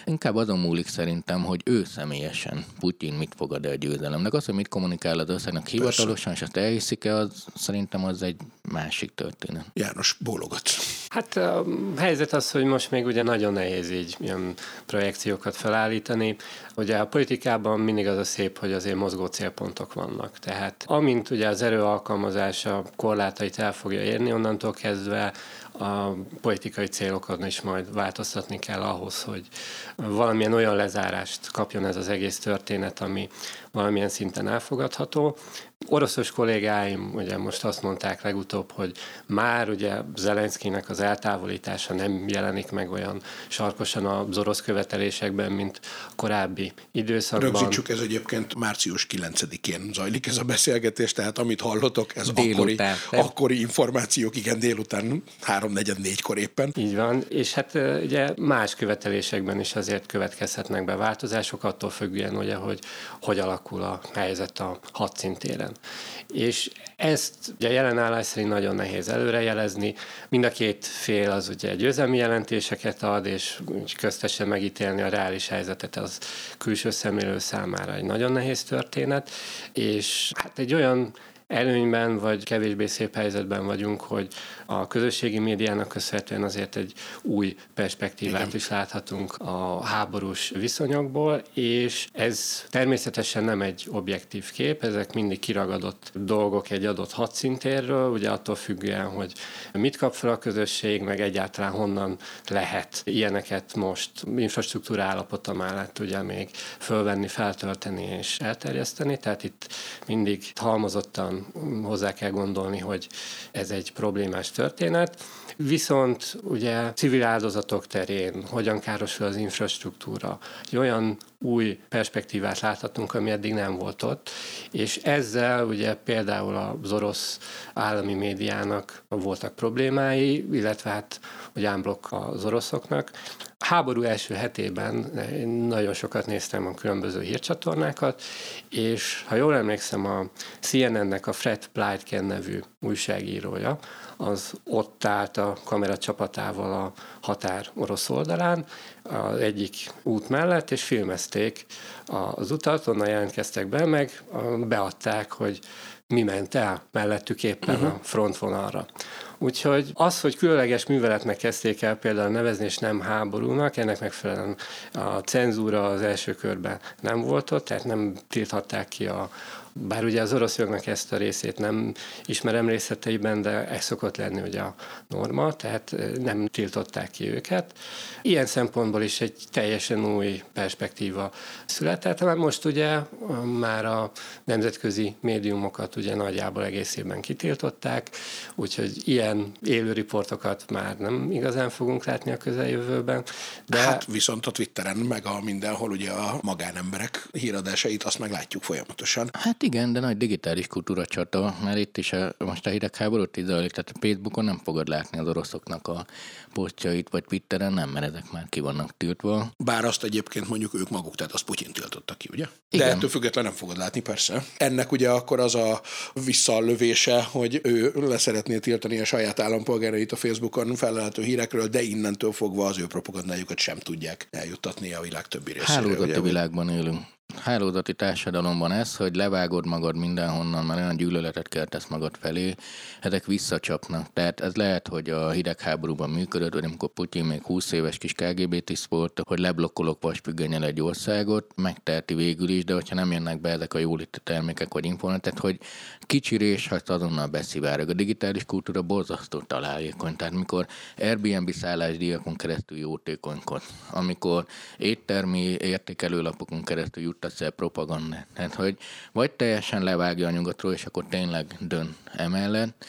Inkább azon múlik szerintem, hogy ő személyesen, Putyin mit fogad el győzelemnek. Az, hogy mit kommunikál az országnak hivatalosan, és azt elhiszik-e, az szerintem az egy másik történet. János bólogat. Hát a helyzet az, hogy most még ugye nagyon nehéz így ilyen projekciókat felállítani. Ugye a politikában mindig az a szép, hogy azért mozgó célpontok vannak. Tehát amint ugye az erő alkalmazása korlátait el fogja érni, onnantól kezdve a politikai célokon is majd változtatni kell ahhoz, hogy valamilyen olyan lezárást kapjon ez az egész történet, ami valamilyen szinten elfogadható. Oroszos kollégáim ugye most azt mondták legutóbb, hogy már ugye Zelenszkinek az eltávolítása nem jelenik meg olyan sarkosan az orosz követelésekben, mint a korábbi időszakban. Rögzítsük, ez egyébként március 9-én zajlik ez a beszélgetés, tehát amit hallotok, ez akkori, akkori információk, igen, délután 3 három negyed négykor éppen. Így van, és hát ugye más követelésekben is azért következhetnek be változások, attól függően ugye, hogy hogy alakul a helyzet a hadszintéren. És ezt ugye jelen állás szerint nagyon nehéz előrejelezni. Mind a két fél az ugye győzelmi jelentéseket ad, és köztesen megítélni a reális helyzetet az külső szemlélő számára egy nagyon nehéz történet, és hát egy olyan előnyben vagy kevésbé szép helyzetben vagyunk, hogy a közösségi médiának köszönhetően azért egy új perspektívát Igen. is láthatunk a háborús viszonyokból, és ez természetesen nem egy objektív kép, ezek mindig kiragadott dolgok egy adott hadszintérről, ugye attól függően, hogy mit kap fel a közösség, meg egyáltalán honnan lehet ilyeneket most infrastruktúra állapota mellett ugye még fölvenni, feltölteni és elterjeszteni, tehát itt mindig halmozottan hozzá kell gondolni, hogy ez egy problémás történet. Viszont ugye civil áldozatok terén hogyan károsul az infrastruktúra, egy olyan új perspektívát láthatunk, ami eddig nem volt ott, és ezzel ugye például az orosz állami médiának voltak problémái, illetve hát hogy ámblok az oroszoknak. A háború első hetében nagyon sokat néztem a különböző hírcsatornákat, és ha jól emlékszem, a CNN-nek a Fred Pleitgen nevű újságírója, az ott állt a kamera csapatával a határ orosz oldalán, az egyik út mellett, és filmezték az utat, onnan jelentkeztek be, meg beadták, hogy mi ment el mellettük éppen uh-huh. a frontvonalra. Úgyhogy az, hogy különleges műveletnek kezdték el például nevezni, és nem háborúnak, ennek megfelelően a cenzúra az első körben nem volt ott, tehát nem tilthatták ki a, bár ugye az orosz jognak ezt a részét nem ismerem részleteiben, de ez szokott lenni ugye a norma, tehát nem tiltották ki őket. Ilyen szempontból is egy teljesen új perspektíva született, mert most ugye már a nemzetközi médiumokat ugye nagyjából egészében kitiltották, úgyhogy ilyen élő riportokat már nem igazán fogunk látni a közeljövőben. De... Hát viszont a Twitteren, meg a mindenhol ugye a magánemberek híradásait azt meglátjuk folyamatosan. Hát Hát igen, de nagy digitális kultúra csata, mert itt is a, most a hidegháborút itt zajlik, tehát a Facebookon nem fogod látni az oroszoknak a posztjait, vagy Twitteren nem, mert ezek már ki vannak tiltva. Bár azt egyébként mondjuk ők maguk, tehát azt Putyin tiltotta ki, ugye? Igen. De ettől függetlenül nem fogod látni, persze. Ennek ugye akkor az a visszalövése, hogy ő leszeretné tiltani a saját állampolgárait a Facebookon felelhető hírekről, de innentől fogva az ő propagandájukat sem tudják eljuttatni a világ többi részére. Hálózati világban élünk hálózati társadalomban ez, hogy levágod magad mindenhonnan, mert olyan gyűlöletet keltesz magad felé, ezek visszacsapnak. Tehát ez lehet, hogy a hidegháborúban működött, vagy amikor Putyin még 20 éves kis KGB tiszt volt, hogy leblokkolok vasfüggönyel egy országot, megteheti végül is, de hogyha nem jönnek be ezek a jóléti termékek vagy információk, tehát hogy kicsirés, hát azonnal beszivárog. A digitális kultúra borzasztó találékony. Tehát mikor Airbnb szállásdíjakon keresztül jótékonykod, amikor éttermi értékelőlapokon keresztül jut juttasz el propagandát. Tehát, hogy vagy teljesen levágja a nyugatról, és akkor tényleg dön emellett.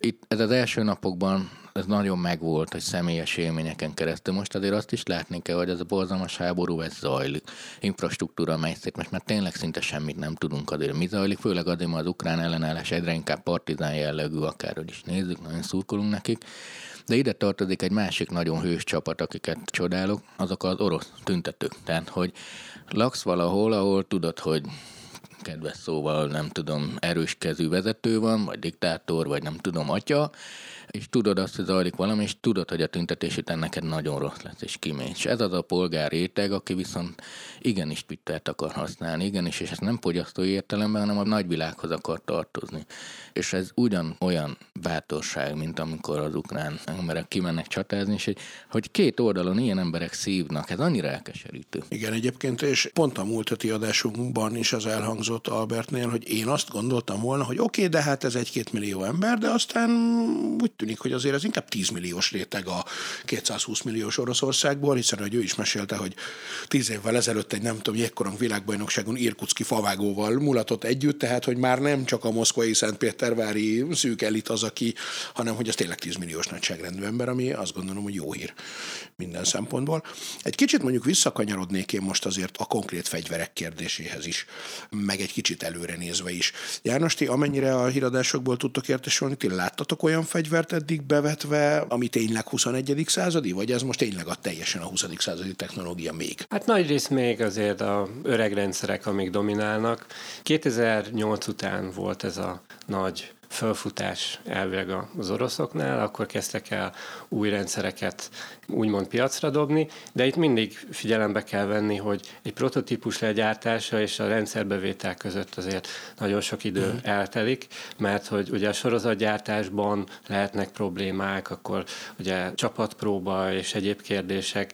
Itt ez az első napokban ez nagyon megvolt, hogy személyes élményeken keresztül. Most azért azt is látni kell, hogy ez a borzalmas háború, ez zajlik. Infrastruktúra megy szét, most már tényleg szinte semmit nem tudunk azért, mi zajlik, főleg azért, mert az ukrán ellenállás egyre inkább partizán jellegű, akárhogy is nézzük, nagyon szurkolunk nekik. De ide tartozik egy másik nagyon hős csapat, akiket csodálok, azok az orosz tüntetők. Tehát, hogy laksz valahol, ahol tudod, hogy kedves szóval nem tudom, erős kezű vezető van, vagy diktátor, vagy nem tudom, atya, és tudod azt, hogy zajlik valami, és tudod, hogy a tüntetés után neked nagyon rossz lesz, és kimény. És ez az a polgár réteg, aki viszont igenis Twittert akar használni, igenis, és ez nem fogyasztói értelemben, hanem a nagyvilághoz akar tartozni. És ez ugyan olyan bátorság, mint amikor az ukrán emberek kimennek csatázni, és hogy két oldalon ilyen emberek szívnak, ez annyira elkeserítő. Igen, egyébként, és pont a múlt heti adásunkban is az elhangzott Albertnél, hogy én azt gondoltam volna, hogy oké, okay, de hát ez egy-két millió ember, de aztán úgy tűnik, hogy azért ez inkább 10 milliós réteg a 220 milliós Oroszországból, hiszen hogy ő is mesélte, hogy 10 évvel ezelőtt egy nem tudom, jégkorong világbajnokságon Irkutski favágóval mulatott együtt, tehát hogy már nem csak a moszkvai Szentpétervári szűk elit az, aki, hanem hogy az tényleg 10 milliós nagyságrendű ember, ami azt gondolom, hogy jó hír minden szempontból. Egy kicsit mondjuk visszakanyarodnék én most azért a konkrét fegyverek kérdéséhez is, meg egy kicsit előre nézve is. János, ti amennyire a híradásokból tudtok értesülni, ti láttatok olyan fegyvert eddig bevetve, ami tényleg 21. századi, vagy ez most tényleg a teljesen a 20. századi technológia még? Hát nagy rész még azért a öreg rendszerek, amik dominálnak. 2008 után volt ez a nagy fölfutás elvileg az oroszoknál, akkor kezdtek el új rendszereket úgymond piacra dobni, de itt mindig figyelembe kell venni, hogy egy prototípus legyártása és a rendszerbevétel között azért nagyon sok idő uh-huh. eltelik, mert hogy ugye a sorozatgyártásban lehetnek problémák, akkor ugye csapatpróba és egyéb kérdések,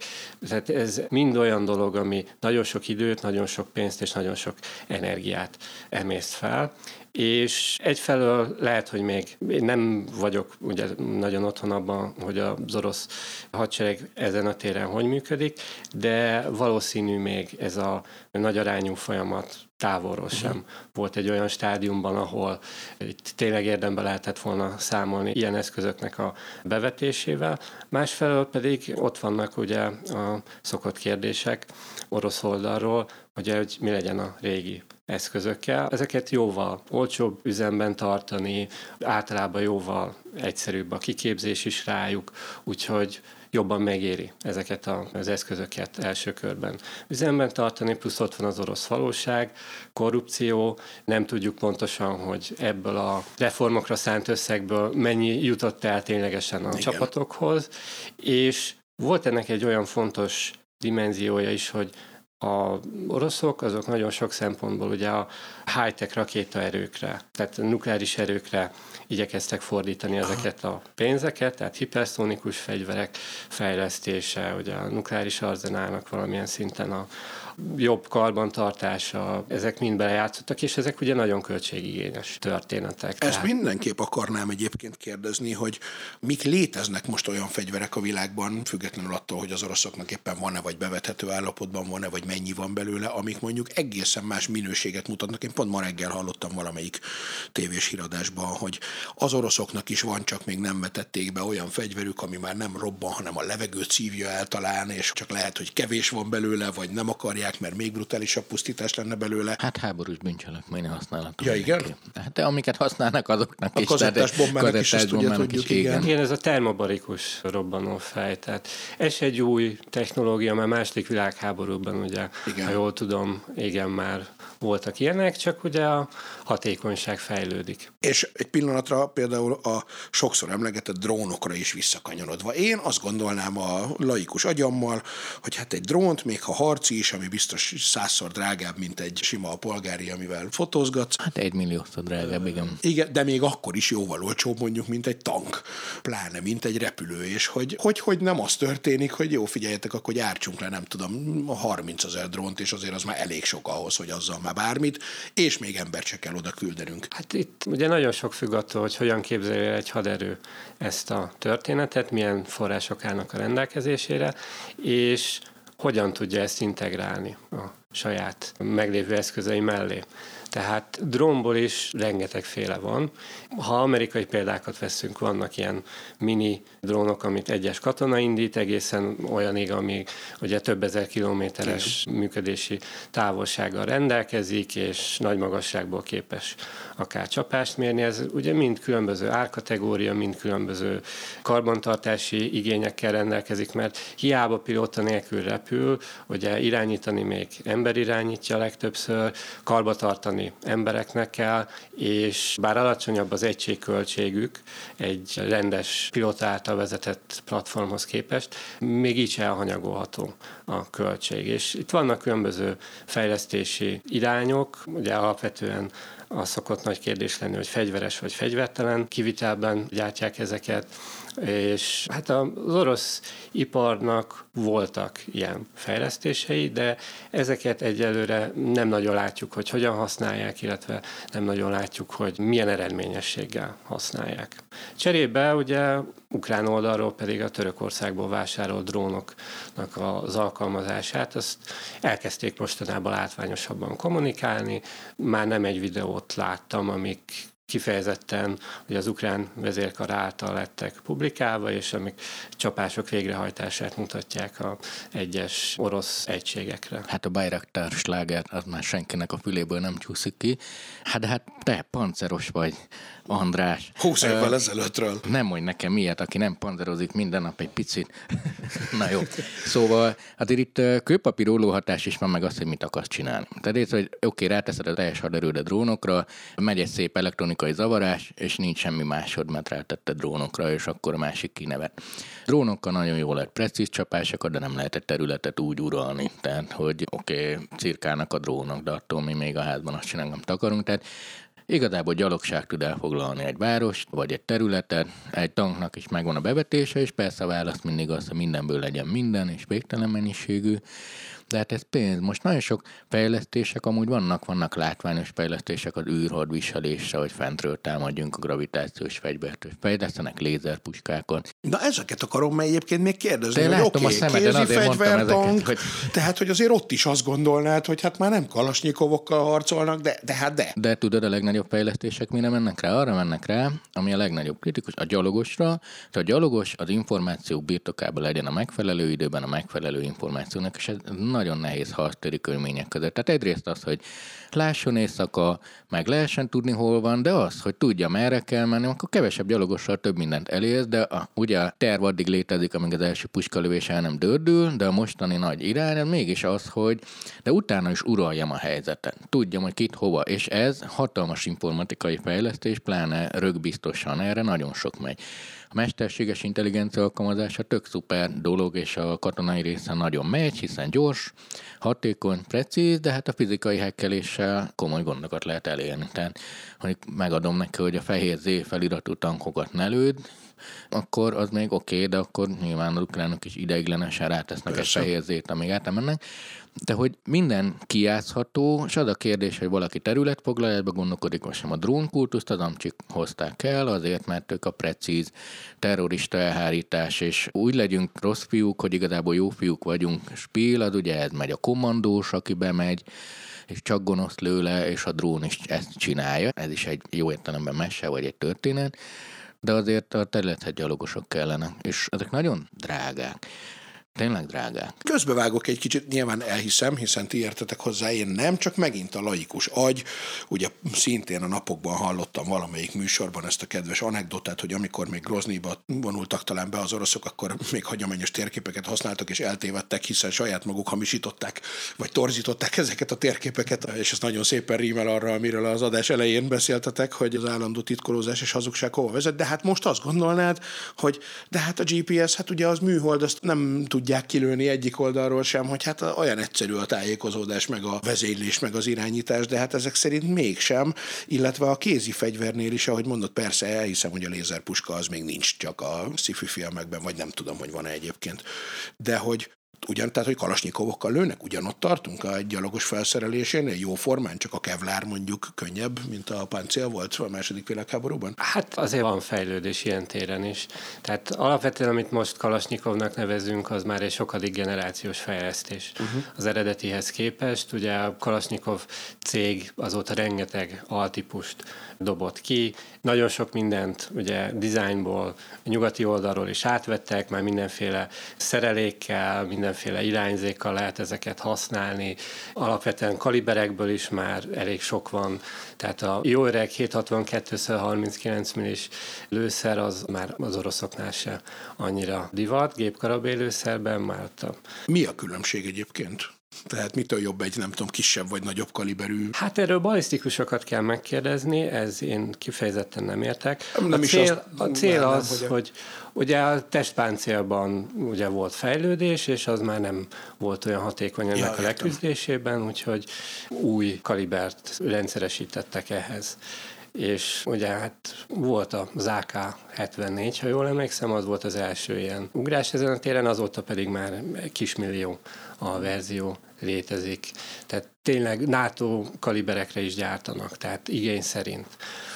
tehát ez mind olyan dolog, ami nagyon sok időt, nagyon sok pénzt és nagyon sok energiát emészt fel, és egyfelől lehet, hogy még én nem vagyok ugye nagyon otthon abban, hogy az orosz hadsereg ezen a téren hogy működik, de valószínű még ez a nagy arányú folyamat távolról sem uh-huh. volt egy olyan stádiumban, ahol itt tényleg érdembe lehetett volna számolni ilyen eszközöknek a bevetésével. Másfelől pedig ott vannak ugye a szokott kérdések orosz oldalról, ugye, hogy mi legyen a régi eszközökkel. Ezeket jóval olcsóbb üzemben tartani, általában jóval egyszerűbb a kiképzés is rájuk, úgyhogy jobban megéri ezeket az eszközöket első körben üzemben tartani, plusz ott van az orosz valóság, korrupció, nem tudjuk pontosan, hogy ebből a reformokra szánt összegből mennyi jutott el ténylegesen a Igen. csapatokhoz, és volt ennek egy olyan fontos dimenziója is, hogy a oroszok azok nagyon sok szempontból ugye a high-tech rakétaerőkre, tehát nukleáris erőkre igyekeztek fordítani ezeket a pénzeket, tehát hiperszónikus fegyverek fejlesztése, ugye a nukleáris arzenálnak valamilyen szinten a, jobb karbantartása, ezek mind belejátszottak, és ezek ugye nagyon költségigényes történetek. Ezt tehát... mindenképp akarnám egyébként kérdezni, hogy mik léteznek most olyan fegyverek a világban, függetlenül attól, hogy az oroszoknak éppen van-e, vagy bevethető állapotban van-e, vagy mennyi van belőle, amik mondjuk egészen más minőséget mutatnak. Én pont ma reggel hallottam valamelyik tévés híradásban, hogy az oroszoknak is van, csak még nem vetették be olyan fegyverük, ami már nem robban, hanem a levegőt szívja el talán, és csak lehet, hogy kevés van belőle, vagy nem akarják használják, mert még brutálisabb pusztítás lenne belőle. Hát háborús bűncselekménye használatok. Ja, igen? Hát de amiket használnak azoknak a is. Kazettás bombának is, ezt ugye tudjuk, is, igen. igen. ez a termobarikus fej. Tehát ez egy új technológia, mert második világháborúban ugye, igen. ha jól tudom, igen, már voltak ilyenek, csak ugye a hatékonyság fejlődik. És egy pillanatra például a sokszor emlegetett drónokra is visszakanyarodva. Én azt gondolnám a laikus agyammal, hogy hát egy drónt, még ha harci is, ami biztos százszor drágább, mint egy sima polgári, amivel fotózgatsz. Hát egy milliószor drágább, igen. Igen, de még akkor is jóval olcsóbb mondjuk, mint egy tank, pláne, mint egy repülő, és hogy, hogy, hogy nem az történik, hogy jó, figyeljetek, akkor gyártsunk le, nem tudom, 30 ezer drónt, és azért az már elég sok ahhoz, hogy azzal már bármit, és még embert se kell oda küldenünk. Hát itt ugye nagyon sok függ attól, hogy hogyan képzelje egy haderő ezt a történetet, milyen források állnak a rendelkezésére, és hogyan tudja ezt integrálni a saját meglévő eszközei mellé. Tehát drónból is rengeteg féle van. Ha amerikai példákat veszünk, vannak ilyen mini drónok, amit egyes katona indít, egészen olyanig, ami ugye több ezer kilométeres működési távolsággal rendelkezik, és nagy magasságból képes akár csapást mérni. Ez ugye mind különböző árkategória, mind különböző karbantartási igényekkel rendelkezik, mert hiába pilóta nélkül repül, ugye irányítani még ember irányítja legtöbbször, karbatartani tartani embereknek kell, és bár alacsonyabb az egységköltségük egy rendes pilóta által vezetett platformhoz képest, még így sem elhanyagolható a költség. És itt vannak különböző fejlesztési irányok, ugye alapvetően az szokott nagy kérdés lenni, hogy fegyveres vagy fegyvertelen kivitelben gyártják ezeket, és hát az orosz iparnak voltak ilyen fejlesztései, de ezeket egyelőre nem nagyon látjuk, hogy hogyan használják, illetve nem nagyon látjuk, hogy milyen eredményességgel használják. Cserébe ugye ukrán oldalról pedig a Törökországból vásárolt drónoknak az alkalmazását, azt elkezdték mostanában látványosabban kommunikálni. Már nem egy videót láttam, amik kifejezetten hogy az ukrán vezérkar által lettek publikálva, és amik csapások végrehajtását mutatják a egyes orosz egységekre. Hát a Bayraktar sláger az már senkinek a füléből nem csúszik ki. Hát hát te panceros vagy, András. Húsz évvel ezelőttről. Nem mondj nekem ilyet, aki nem panzerozik minden nap egy picit. Na jó. Szóval azért itt kőpapír hatás is van meg azt, hogy mit akarsz csinálni. Tehát ez, hogy oké, okay, ráteszed a teljes haderődet drónokra, megy egy szép elektronikai zavarás, és nincs semmi másod, mert rátetted drónokra, és akkor a másik kinevet. Drónokkal nagyon jól lehet precíz csapásokat, de nem lehet egy területet úgy uralni. Tehát, hogy oké, okay, cirkálnak a drónok, de attól mi még a házban azt csinálunk, amit akarunk. Tehát Igazából gyalogság tud elfoglalni egy várost, vagy egy területet, egy tanknak is megvan a bevetése, és persze a válasz mindig az, hogy mindenből legyen minden, és végtelen mennyiségű, de hát ez pénz. Most nagyon sok fejlesztések amúgy vannak, vannak látványos fejlesztések az űrhord viselésre, hogy fentről támadjunk a gravitációs fegyvert, hogy fejlesztenek lézerpuskákat. Na ezeket akarom mert egyébként még kérdezni, De hogy oké, okay, kézi fegyvertank, hogy... tehát hogy azért ott is azt gondolnád, hogy hát már nem kalasnyikovokkal harcolnak, de, de hát de. De tudod, a legnagyobb fejlesztések mire mennek rá? Arra mennek rá, ami a legnagyobb kritikus, a gyalogosra. Tehát a gyalogos az információk birtokában legyen a megfelelő időben a megfelelő információnak, és ez nagyon nehéz harctéri körülmények között. Tehát egyrészt az, hogy lásson éjszaka, meg lehessen tudni, hol van, de az, hogy tudja, merre kell menni, akkor kevesebb gyalogossal több mindent elérsz, de a, ugye a terv addig létezik, amíg az első puskalövés el nem dördül, de a mostani nagy irány mégis az, hogy de utána is uraljam a helyzetet. Tudjam, hogy kit hova, és ez hatalmas informatikai fejlesztés, pláne rögbiztosan erre nagyon sok megy. A mesterséges intelligencia alkalmazása tök szuper dolog, és a katonai része nagyon megy, hiszen gyors, hatékony, precíz, de hát a fizikai hekkeléssel komoly gondokat lehet elérni. Tehát, hogy megadom neki, hogy a fehér Z feliratú tankokat ne lőd, akkor az még oké, okay, de akkor nyilván a ukránok is ideiglenesen rátesznek Persze. egy fehér zét, amíg átemennek de hogy minden kijátszható, és az a kérdés, hogy valaki területfoglalába gondolkodik, most sem a drónkultuszt az amcsik hozták el, azért, mert ők a precíz terrorista elhárítás, és úgy legyünk rossz fiúk, hogy igazából jó fiúk vagyunk, spíl, az ugye ez megy a kommandós, aki bemegy, és csak gonosz lőle, és a drón is ezt csinálja. Ez is egy jó értelemben mese, vagy egy történet, de azért a területhez gyalogosok kellene, és ezek nagyon drágák. Tényleg drágák. Közbevágok egy kicsit, nyilván elhiszem, hiszen ti értetek hozzá, én nem, csak megint a laikus agy. Ugye szintén a napokban hallottam valamelyik műsorban ezt a kedves anekdotát, hogy amikor még Groznyba vonultak talán be az oroszok, akkor még hagyományos térképeket használtak és eltévedtek, hiszen saját maguk hamisították, vagy torzították ezeket a térképeket, és ez nagyon szépen rímel arra, amiről az adás elején beszéltetek, hogy az állandó titkolózás és hazugság hova vezet, de hát most azt gondolnád, hogy de hát a GPS, hát ugye az műhold, azt nem tud tudják kilőni egyik oldalról sem, hogy hát olyan egyszerű a tájékozódás, meg a vezénylés, meg az irányítás, de hát ezek szerint mégsem, illetve a kézi fegyvernél is, ahogy mondott, persze elhiszem, hogy a lézerpuska az még nincs csak a sci filmekben, vagy nem tudom, hogy van-e egyébként, de hogy ugyan, tehát, hogy kalasnyikovokkal lőnek, ugyanott tartunk a gyalogos felszerelésénél, jó formán, csak a kevlár mondjuk könnyebb, mint a páncél volt a második világháborúban? Hát azért van fejlődés ilyen téren is. Tehát alapvetően, amit most kalasnyikovnak nevezünk, az már egy sokadik generációs fejlesztés. Uh-huh. Az eredetihez képest, ugye a kalasnyikov cég azóta rengeteg altípust dobott ki, nagyon sok mindent ugye dizájnból, nyugati oldalról is átvettek, már mindenféle szerelékkel, minden mindenféle irányzékkal lehet ezeket használni. Alapvetően kaliberekből is már elég sok van, tehát a jó öreg 762-39 millis lőszer az már az oroszoknál se annyira divat, gépkarabélőszerben már. Mi a különbség egyébként? Tehát mitől jobb egy, nem tudom, kisebb vagy nagyobb kaliberű? Hát erről balisztikusokat kell megkérdezni, ez én kifejezetten nem értek. Nem a cél, a cél az, hogy, hogy ugye a testpáncélban ugye volt fejlődés, és az már nem volt olyan hatékony ennek ja, a leküzdésében, úgyhogy új kalibert rendszeresítettek ehhez és ugye hát volt az AK-74, ha jól emlékszem, az volt az első ilyen ugrás ezen a téren, azóta pedig már kismillió a verzió létezik. Tehát tényleg NATO kaliberekre is gyártanak, tehát igény szerint.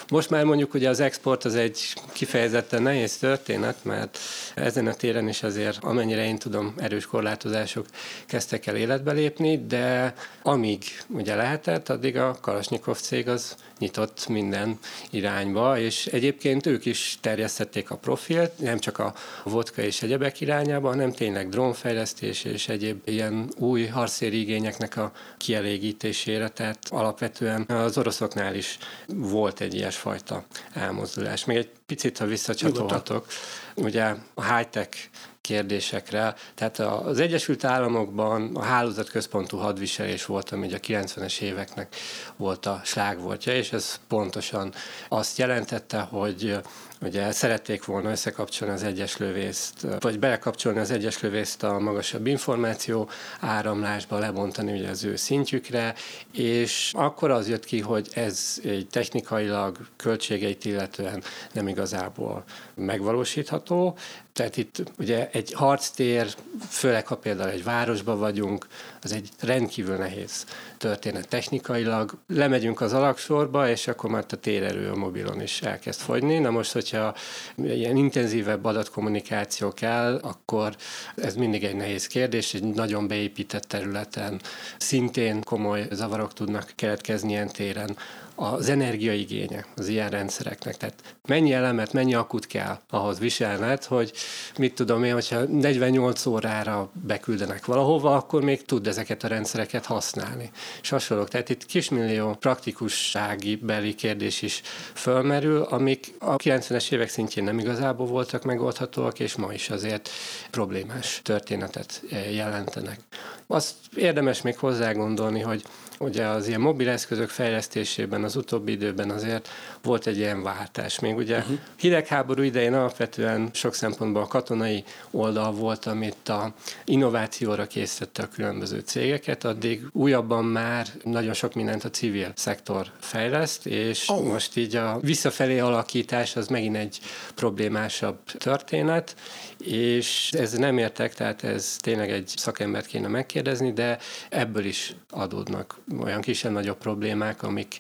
Most már mondjuk hogy az export az egy kifejezetten nehéz történet, mert ezen a téren is azért, amennyire én tudom, erős korlátozások kezdtek el életbe lépni, de amíg ugye lehetett, addig a Kalasnyikov cég az nyitott minden irányba, és egyébként ők is terjesztették a profilt, nem csak a vodka és egyebek irányába, hanem tényleg drónfejlesztés és egyéb ilyen új harcéri igényeknek a kielégítésére, tehát alapvetően az oroszoknál is volt egy ilyesfajta elmozdulás. Még egy picit, ha visszacsatolhatok, ugye a high-tech kérdésekre. Tehát az Egyesült Államokban a hálózatközpontú hadviselés volt, ami a 90-es éveknek volt a slágvortja, és ez pontosan azt jelentette, hogy Ugye szerették volna összekapcsolni az egyes lövészt, vagy belekapcsolni az egyes lövészt a magasabb információ áramlásba, lebontani ugye az ő szintjükre, és akkor az jött ki, hogy ez egy technikailag költségeit illetően nem igazából megvalósítható, tehát itt ugye egy harctér, főleg ha például egy városban vagyunk, az egy rendkívül nehéz történet technikailag. Lemegyünk az alaksorba, és akkor már a térerő a mobilon is elkezd fogyni. Na most, hogyha ilyen intenzívebb adatkommunikáció kell, akkor ez mindig egy nehéz kérdés, egy nagyon beépített területen szintén komoly zavarok tudnak keletkezni ilyen téren az energiaigénye az ilyen rendszereknek. Tehát mennyi elemet, mennyi akut kell ahhoz viselned, hogy mit tudom én, hogyha 48 órára beküldenek valahova, akkor még tud ezeket a rendszereket használni. És hasonlók. Tehát itt kismillió praktikussági beli kérdés is fölmerül, amik a 90-es évek szintjén nem igazából voltak megoldhatóak, és ma is azért problémás történetet jelentenek. Azt érdemes még hozzá gondolni, hogy ugye az ilyen mobileszközök fejlesztésében az utóbbi időben azért volt egy ilyen váltás. Még ugye uh-huh. hidegháború idején alapvetően sok szempontból a katonai oldal volt, amit a innovációra készítette a különböző cégeket, addig újabban már nagyon sok mindent a civil szektor fejleszt, és oh. most így a visszafelé alakítás az megint egy problémásabb történet, és ez nem értek, tehát ez tényleg egy szakembert kéne megkérdezni, de ebből is adódnak olyan kisebb-nagyobb problémák, amik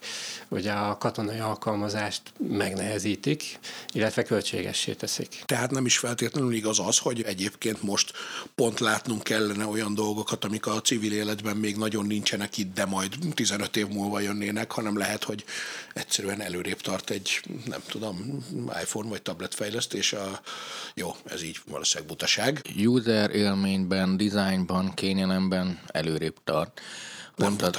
ugye a katonai alkalmazást megnehezítik, illetve költségessé teszik. Tehát nem is feltétlenül igaz az, hogy egyébként most pont látnunk kellene olyan dolgokat, amik a civil életben még nagyon nincsenek itt, de majd 15 év múlva jönnének, hanem lehet, hogy egyszerűen előrébb tart egy, nem tudom, iPhone vagy tablet fejlesztés. A... Jó, ez így valószínűleg butaság. User élményben, designban, kényelemben előrébb tart. Pont a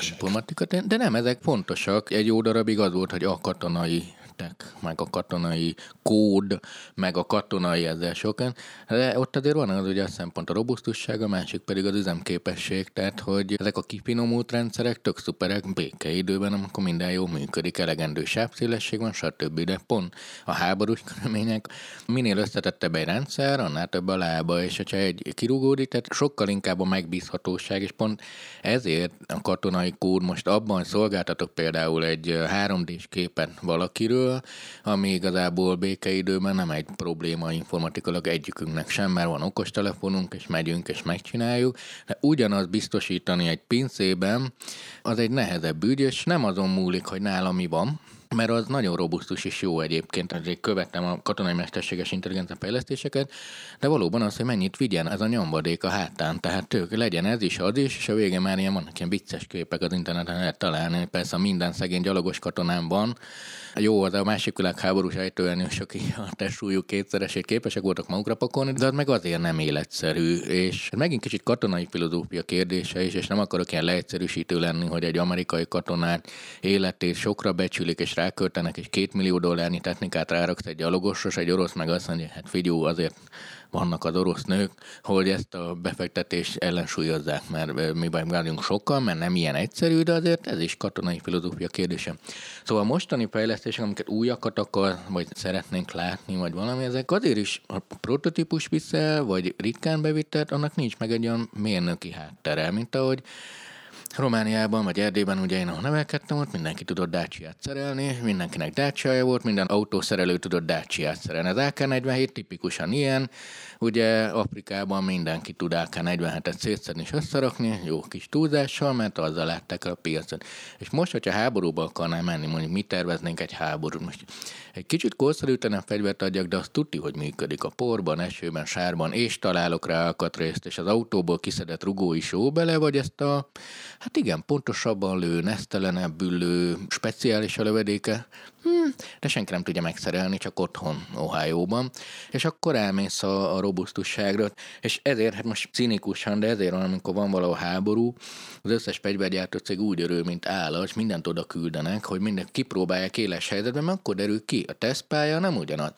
de nem, ezek fontosak. Egy jó darabig az volt, hogy a katonai jöttek, meg a katonai kód, meg a katonai ezzel sokan, de ott azért van az ugye a szempont a robusztusság, a másik pedig az üzemképesség, tehát hogy ezek a kifinomult rendszerek tök szuperek békeidőben, amikor minden jó működik, elegendő sávszélesség van, stb. De pont a háborús körülmények, minél összetettebb egy rendszer, annál több a lába, és hogyha egy kirúgódik, tehát sokkal inkább a megbízhatóság, és pont ezért a katonai kód most abban szolgáltatok például egy 3D-s képet valakiről, föl, ami igazából békeidőben nem egy probléma informatikailag egyikünknek sem, mert van okostelefonunk, és megyünk, és megcsináljuk, de ugyanaz biztosítani egy pincében, az egy nehezebb ügy, és nem azon múlik, hogy nála mi van, mert az nagyon robusztus és jó egyébként, azért követtem a katonai mesterséges intelligencia fejlesztéseket, de valóban az, hogy mennyit vigyen ez a nyomvadék a hátán, tehát ők legyen ez is, az is, és a végén már ilyen vannak ilyen vicces képek az interneten lehet találni, persze minden szegény gyalogos katonám van, jó, az a másik világháborús ejtőernyősök a testsúlyuk kétszeresét képesek voltak magukra pakolni, de az meg azért nem életszerű, és megint kicsit katonai filozófia kérdése is, és nem akarok ilyen leegyszerűsítő lenni, hogy egy amerikai katonát életét sokra becsülik, és ráköltenek, és két millió dollárnyi technikát ráraksz egy gyalogosros, egy orosz meg azt mondja, hát figyú, azért vannak az orosz nők, hogy ezt a befektetést ellensúlyozzák, mert mi vagyunk sokkal, mert nem ilyen egyszerű, de azért ez is katonai filozófia kérdése. Szóval a mostani fejlesztések, amiket újakat akar, vagy szeretnénk látni, vagy valami, ezek azért is a prototípus viszel, vagy ritkán bevittelt, annak nincs meg egy olyan mérnöki háttere, mint ahogy Romániában vagy Erdélyben, ugye én ahol nevelkedtem, ott mindenki tudott Dacia-t szerelni, mindenkinek dacia volt, minden autószerelő tudott Dacia-t szerelni. Az AK-47 tipikusan ilyen, ugye Afrikában mindenki tud AK-47-et szétszedni és összerakni, jó kis túlzással, mert azzal látták el a piacot. És most, hogyha háborúba akarnál menni, mondjuk mi terveznénk egy háborút, most egy kicsit korszerűtlen fegyvert adjak, de azt tudti, hogy működik a porban, esőben, sárban, és találok rá alkatrészt, és az autóból kiszedett rugó is jó bele, vagy ezt a, hát igen, pontosabban lő, nesztelenebbül lő, speciális a lövedéke, hmm, de senki nem tudja megszerelni, csak otthon, Ohio-ban. És akkor elmész a, a robusztusságra, és ezért, hát most cinikusan, de ezért van, amikor van valahol háború, az összes fegyvergyártó cég úgy örül, mint állat, mindent oda küldenek, hogy mindent kipróbálják éles helyzetben, mert akkor derül ki, a tesztpálya nem ugyanaz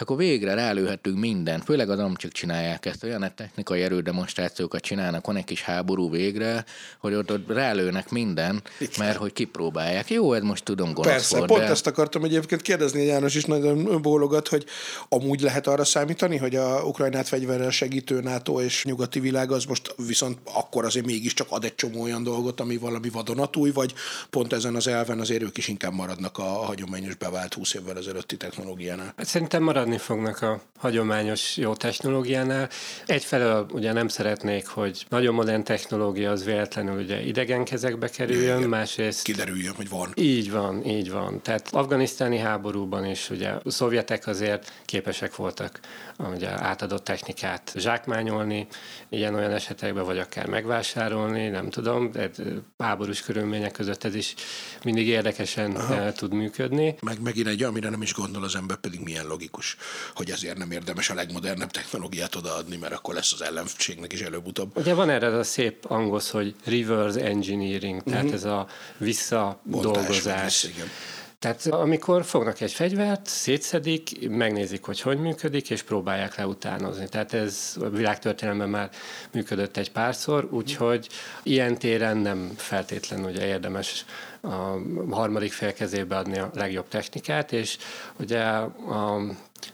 akkor végre rálőhetünk mindent, főleg az amcsik csinálják ezt, olyan technikai erődemonstrációkat csinálnak, van egy kis háború végre, hogy ott, ott rálőnek minden, mert hogy kipróbálják. Jó, ez most tudom gonosz Persze, volt, pont de... ezt akartam egyébként kérdezni, János is nagyon bólogat, hogy amúgy lehet arra számítani, hogy a Ukrajnát fegyverrel segítő NATO és nyugati világ az most viszont akkor azért mégiscsak ad egy csomó olyan dolgot, ami valami vadonatúj, vagy pont ezen az elven azért ők is inkább maradnak a hagyományos bevált 20 évvel ezelőtti technológiánál. Hát szerintem marad maradni fognak a hagyományos jó technológiánál. Egyfelől ugye nem szeretnék, hogy nagyon modern technológia az véletlenül ugye idegen kezekbe kerüljön, Igen, másrészt... Kiderüljön, hogy van. Így van, így van. Tehát afganisztáni háborúban is ugye a szovjetek azért képesek voltak ugye átadott technikát zsákmányolni, ilyen-olyan esetekben, vagy akár megvásárolni, nem tudom, de háborús körülmények között ez is mindig érdekesen Aha. tud működni. Meg megint egy, amire nem is gondol az ember, pedig milyen logikus hogy ezért nem érdemes a legmodernebb technológiát odaadni, mert akkor lesz az ellenségnek is előbb-utóbb. Ugye van erre a szép angolsz, hogy reverse engineering, tehát uh-huh. ez a visszadolgozás. Tehát amikor fognak egy fegyvert, szétszedik, megnézik, hogy hogy működik, és próbálják leutánozni. Tehát ez a világtörténelemben már működött egy párszor, úgyhogy ilyen téren nem feltétlenül ugye érdemes a harmadik fél kezébe adni a legjobb technikát, és ugye a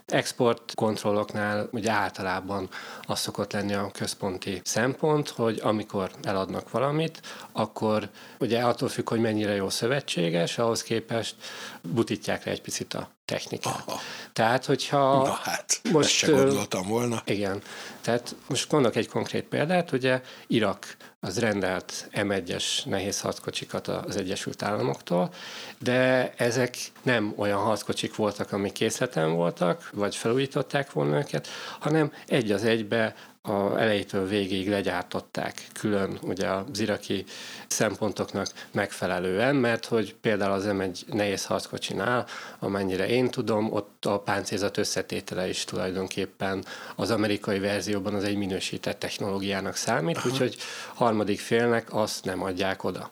export kontrolloknál ugye általában az szokott lenni a központi szempont, hogy amikor eladnak valamit, akkor ugye attól függ, hogy mennyire jó szövetséges, ahhoz képest butítják le egy picit a technikát. Aha. Tehát, hogyha... Na hát, most, ezt se gondoltam volna. Igen. Tehát most mondok egy konkrét példát, ugye Irak az rendelt M1-es nehéz harckocsikat az Egyesült Államoktól, de ezek nem olyan harckocsik voltak, amik készleten voltak, vagy felújították volna őket, hanem egy az egybe a elejétől végig legyártották külön ugye az iraki szempontoknak megfelelően, mert hogy például az M1 nehéz harckocsinál, amennyire én tudom, ott a páncélzat összetétele is tulajdonképpen az amerikai verzióban az egy minősített technológiának számít, Aha. úgyhogy harmadik félnek azt nem adják oda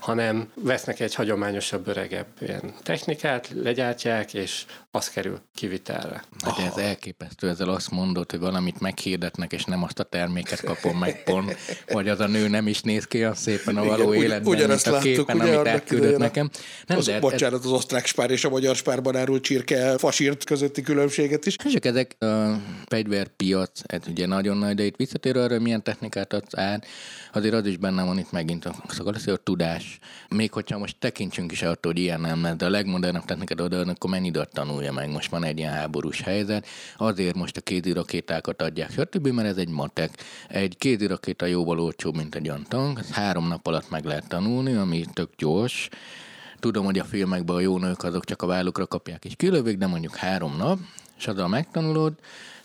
hanem vesznek egy hagyományosabb, öregebb ilyen technikát, legyártják, és az kerül kivitelre. Hát ez elképesztő, ezzel azt mondod, hogy valamit meghirdetnek, és nem azt a terméket kapom meg pont, vagy az a nő nem is néz ki olyan szépen a való Igen, életben, ugyanezt mint a képen, láttuk, amit elküldött nekem. Nem, az, de, bocsánat, az osztrák spár és a magyar spárban árult csirke fasírt közötti különbséget is. Csak ezek a fegyverpiac, ez ugye nagyon nagy, de itt visszatér arra, milyen technikát adsz át, azért az is benne van itt megint a szakalaszi, a tudás. Még hogyha most tekintsünk is attól, hogy ilyen nem, de a legmodernebb technikát oda, akkor mennyi időt tanulja meg. Most van egy ilyen háborús helyzet, azért most a kézi rakétákat adják, stb., mert ez egy matek. Egy kézi rakéta jóval olcsóbb, mint egy olyan három nap alatt meg lehet tanulni, ami tök gyors. Tudom, hogy a filmekben a jó nők azok csak a vállukra kapják és kilövik, de mondjuk három nap, és azzal megtanulod,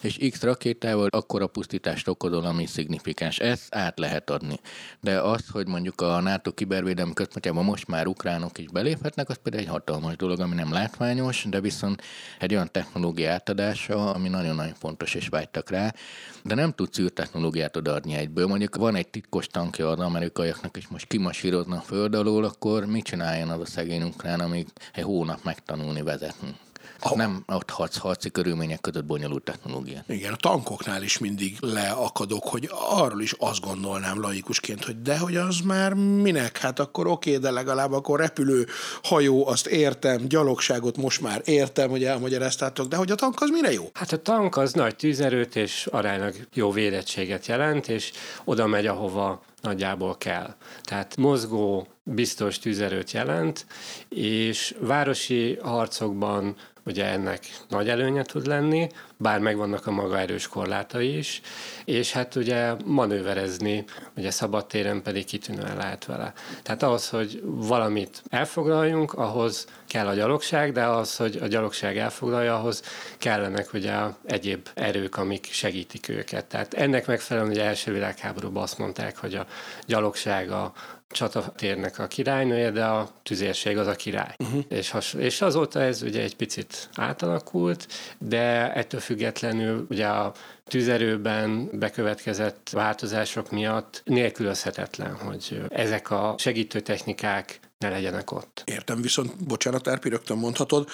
és X rakétával akkor a pusztítást okozol, ami szignifikáns. Ezt át lehet adni. De az, hogy mondjuk a NATO kibervédelmi központjában most már ukránok is beléphetnek, az például egy hatalmas dolog, ami nem látványos, de viszont egy olyan technológia átadása, ami nagyon-nagyon fontos, és vágytak rá. De nem tudsz űrtechnológiát odaadni egyből. Mondjuk van egy titkos tankja az amerikaiaknak, és most kimasírozna a föld alól, akkor mit csináljon az a szegény ukrán, amíg egy hónap megtanulni vezetni? A... Nem ott harc, harci körülmények között bonyolult technológia. Igen, a tankoknál is mindig leakadok, hogy arról is azt gondolnám laikusként, hogy de hogy az már minek? Hát akkor oké, de legalább akkor repülő, hajó, azt értem, gyalogságot most már értem, hogy elmagyaráztátok, de hogy a tank az mire jó? Hát a tank az nagy tűzerőt és aránylag jó védettséget jelent, és oda megy, ahova nagyjából kell. Tehát mozgó, biztos tűzerőt jelent, és városi harcokban ugye ennek nagy előnye tud lenni, bár megvannak a maga erős korlátai is, és hát ugye manőverezni, ugye szabadtéren pedig kitűnően lehet vele. Tehát ahhoz, hogy valamit elfoglaljunk, ahhoz kell a gyalogság, de ahhoz, hogy a gyalogság elfoglalja, ahhoz kellenek ugye egyéb erők, amik segítik őket. Tehát ennek megfelelően ugye első világháborúban azt mondták, hogy a gyalogság a csatatérnek a királynője, de a tüzérség az a király. Uh-huh. És, has, és azóta ez ugye egy picit átalakult, de ettől függetlenül ugye a tűzerőben bekövetkezett változások miatt nélkülözhetetlen, hogy ezek a segítő technikák ne legyenek ott. Értem, viszont bocsánat, Erpi, rögtön mondhatod,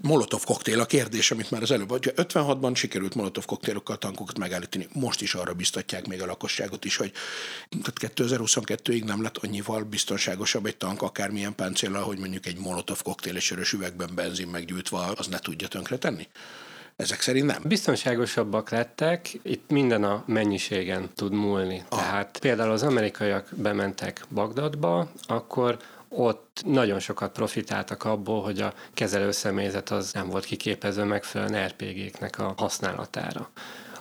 Molotov koktél a kérdés, amit már az előbb, hogy 56-ban sikerült Molotov koktélokkal tankokat megállítani, most is arra biztatják még a lakosságot is, hogy tehát 2022-ig nem lett annyival biztonságosabb egy tank, akármilyen páncéllal, hogy mondjuk egy Molotov koktél és sörös üvegben benzin meggyújtva, az ne tudja tönkretenni? Ezek szerint nem. Biztonságosabbak lettek, itt minden a mennyiségen tud múlni. Ah. Tehát például az amerikaiak bementek Bagdadba, akkor ott nagyon sokat profitáltak abból, hogy a kezelőszemélyzet az nem volt kiképezve megfelelően RPG-knek a használatára.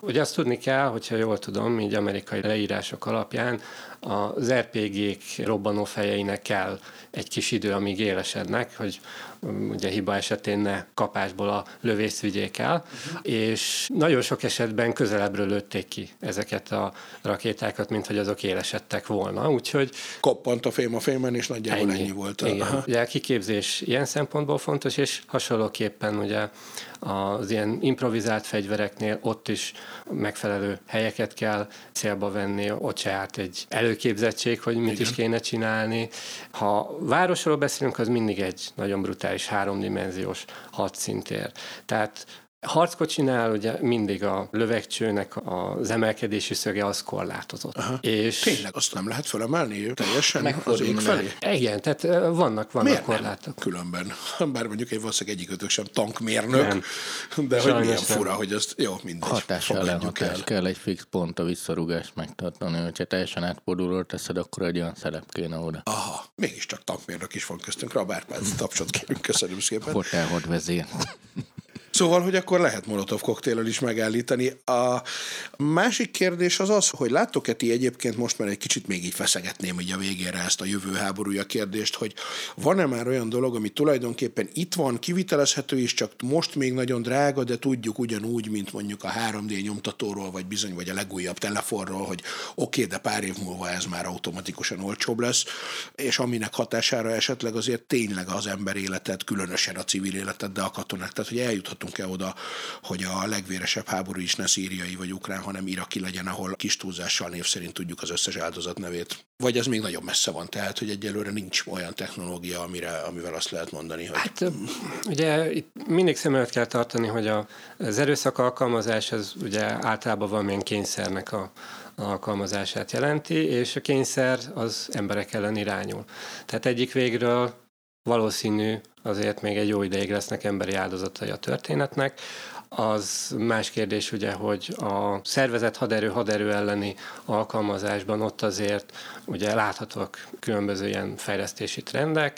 Ugye azt tudni kell, hogyha jól tudom, így amerikai leírások alapján, az RPG-k robbanófejeinek kell egy kis idő, amíg élesednek, hogy um, ugye hiba esetén ne kapásból a lövészt vigyék el, uh-huh. és nagyon sok esetben közelebbről lőtték ki ezeket a rakétákat, mint hogy azok élesedtek volna, úgyhogy... Koppant a fém a fémen, és nagyjából ennyi, ennyi volt. Igen. Ugye a kiképzés ilyen szempontból fontos, és hasonlóképpen ugye az ilyen improvizált fegyvereknél ott is megfelelő helyeket kell célba venni, ott se állt egy előképzettség, hogy mit Igen. is kéne csinálni. Ha városról beszélünk, az mindig egy nagyon brutális háromdimenziós hadszintér. Tehát Harckocsinál ugye mindig a lövegcsőnek az emelkedési szöge az korlátozott. Aha. És Tényleg azt nem lehet felemelni teljesen az ég felé? Igen, tehát vannak, vannak Miért korlátok. Nem? Különben. Bár mondjuk egy valószínűleg egyik sem tankmérnök, nem. de Sajnos hogy milyen nem. fura, hogy azt, jó, mindegy. Hatás ellen hatás el. kell egy fix pont a visszarugást megtartani, hogyha teljesen átfordulóra teszed, akkor egy olyan szerep kéne oda. Aha, mégiscsak tankmérnök is van köztünk, Rabár tapsot kérünk, köszönöm szépen. Hotelhod vezér. Szóval, hogy akkor lehet molotov koktéllel is megállítani. A másik kérdés az az, hogy láttok-e ti egyébként most már egy kicsit még így feszegetném így a végére ezt a jövő háborúja kérdést, hogy van-e már olyan dolog, ami tulajdonképpen itt van, kivitelezhető is, csak most még nagyon drága, de tudjuk ugyanúgy, mint mondjuk a 3D nyomtatóról, vagy bizony, vagy a legújabb telefonról, hogy oké, okay, de pár év múlva ez már automatikusan olcsóbb lesz, és aminek hatására esetleg azért tényleg az ember életet, különösen a civil életet, de a katonák, tehát hogy eljuthatunk jutunk-e oda, hogy a legvéresebb háború is ne szíriai vagy ukrán, hanem iraki legyen, ahol kis túlzással név szerint tudjuk az összes áldozat nevét. Vagy ez még nagyon messze van, tehát hogy egyelőre nincs olyan technológia, amire, amivel azt lehet mondani, hogy... Hát ugye itt mindig szem előtt kell tartani, hogy a, az erőszak alkalmazás az ugye általában valamilyen kényszernek a, alkalmazását jelenti, és a kényszer az emberek ellen irányul. Tehát egyik végről valószínű azért még egy jó ideig lesznek emberi áldozatai a történetnek. Az más kérdés ugye, hogy a szervezet haderő haderő elleni alkalmazásban ott azért ugye láthatóak különböző ilyen fejlesztési trendek,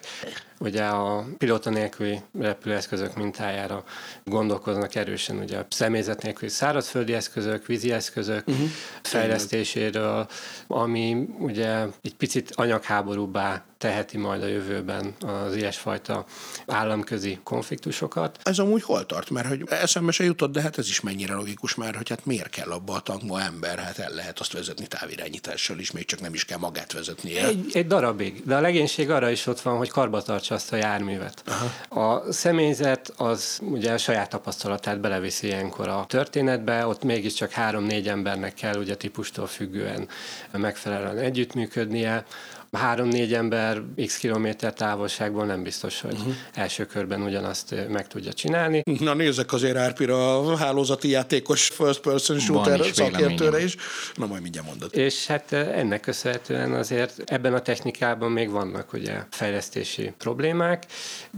ugye a pilóta nélküli repülőeszközök mintájára gondolkoznak erősen, ugye a személyzet nélküli szárazföldi eszközök, vízi eszközök uh-huh. fejlesztéséről, ami ugye egy picit anyagháborúbbá teheti majd a jövőben az ilyesfajta államközi konfliktusokat. Ez amúgy hol tart? Mert hogy eszembe se jutott, de hát ez is mennyire logikus már, hogy hát miért kell abba a tankba ember, hát el lehet azt vezetni távirányítással is, még csak nem is kell magát vezetnie. Egy, egy darabig, de a legénység arra is ott van, hogy karba tartsa azt a járművet. Aha. A személyzet az ugye a saját tapasztalatát beleviszi ilyenkor a történetbe, ott mégiscsak három-négy embernek kell ugye típustól függően megfelelően együttműködnie, három-négy ember x kilométer távolságból nem biztos, hogy uh-huh. első körben ugyanazt meg tudja csinálni. Na nézzek azért Árpira a hálózati játékos first person shooter is szakértőre is. Na majd mindjárt mondod. És hát ennek köszönhetően azért ebben a technikában még vannak ugye fejlesztési problémák,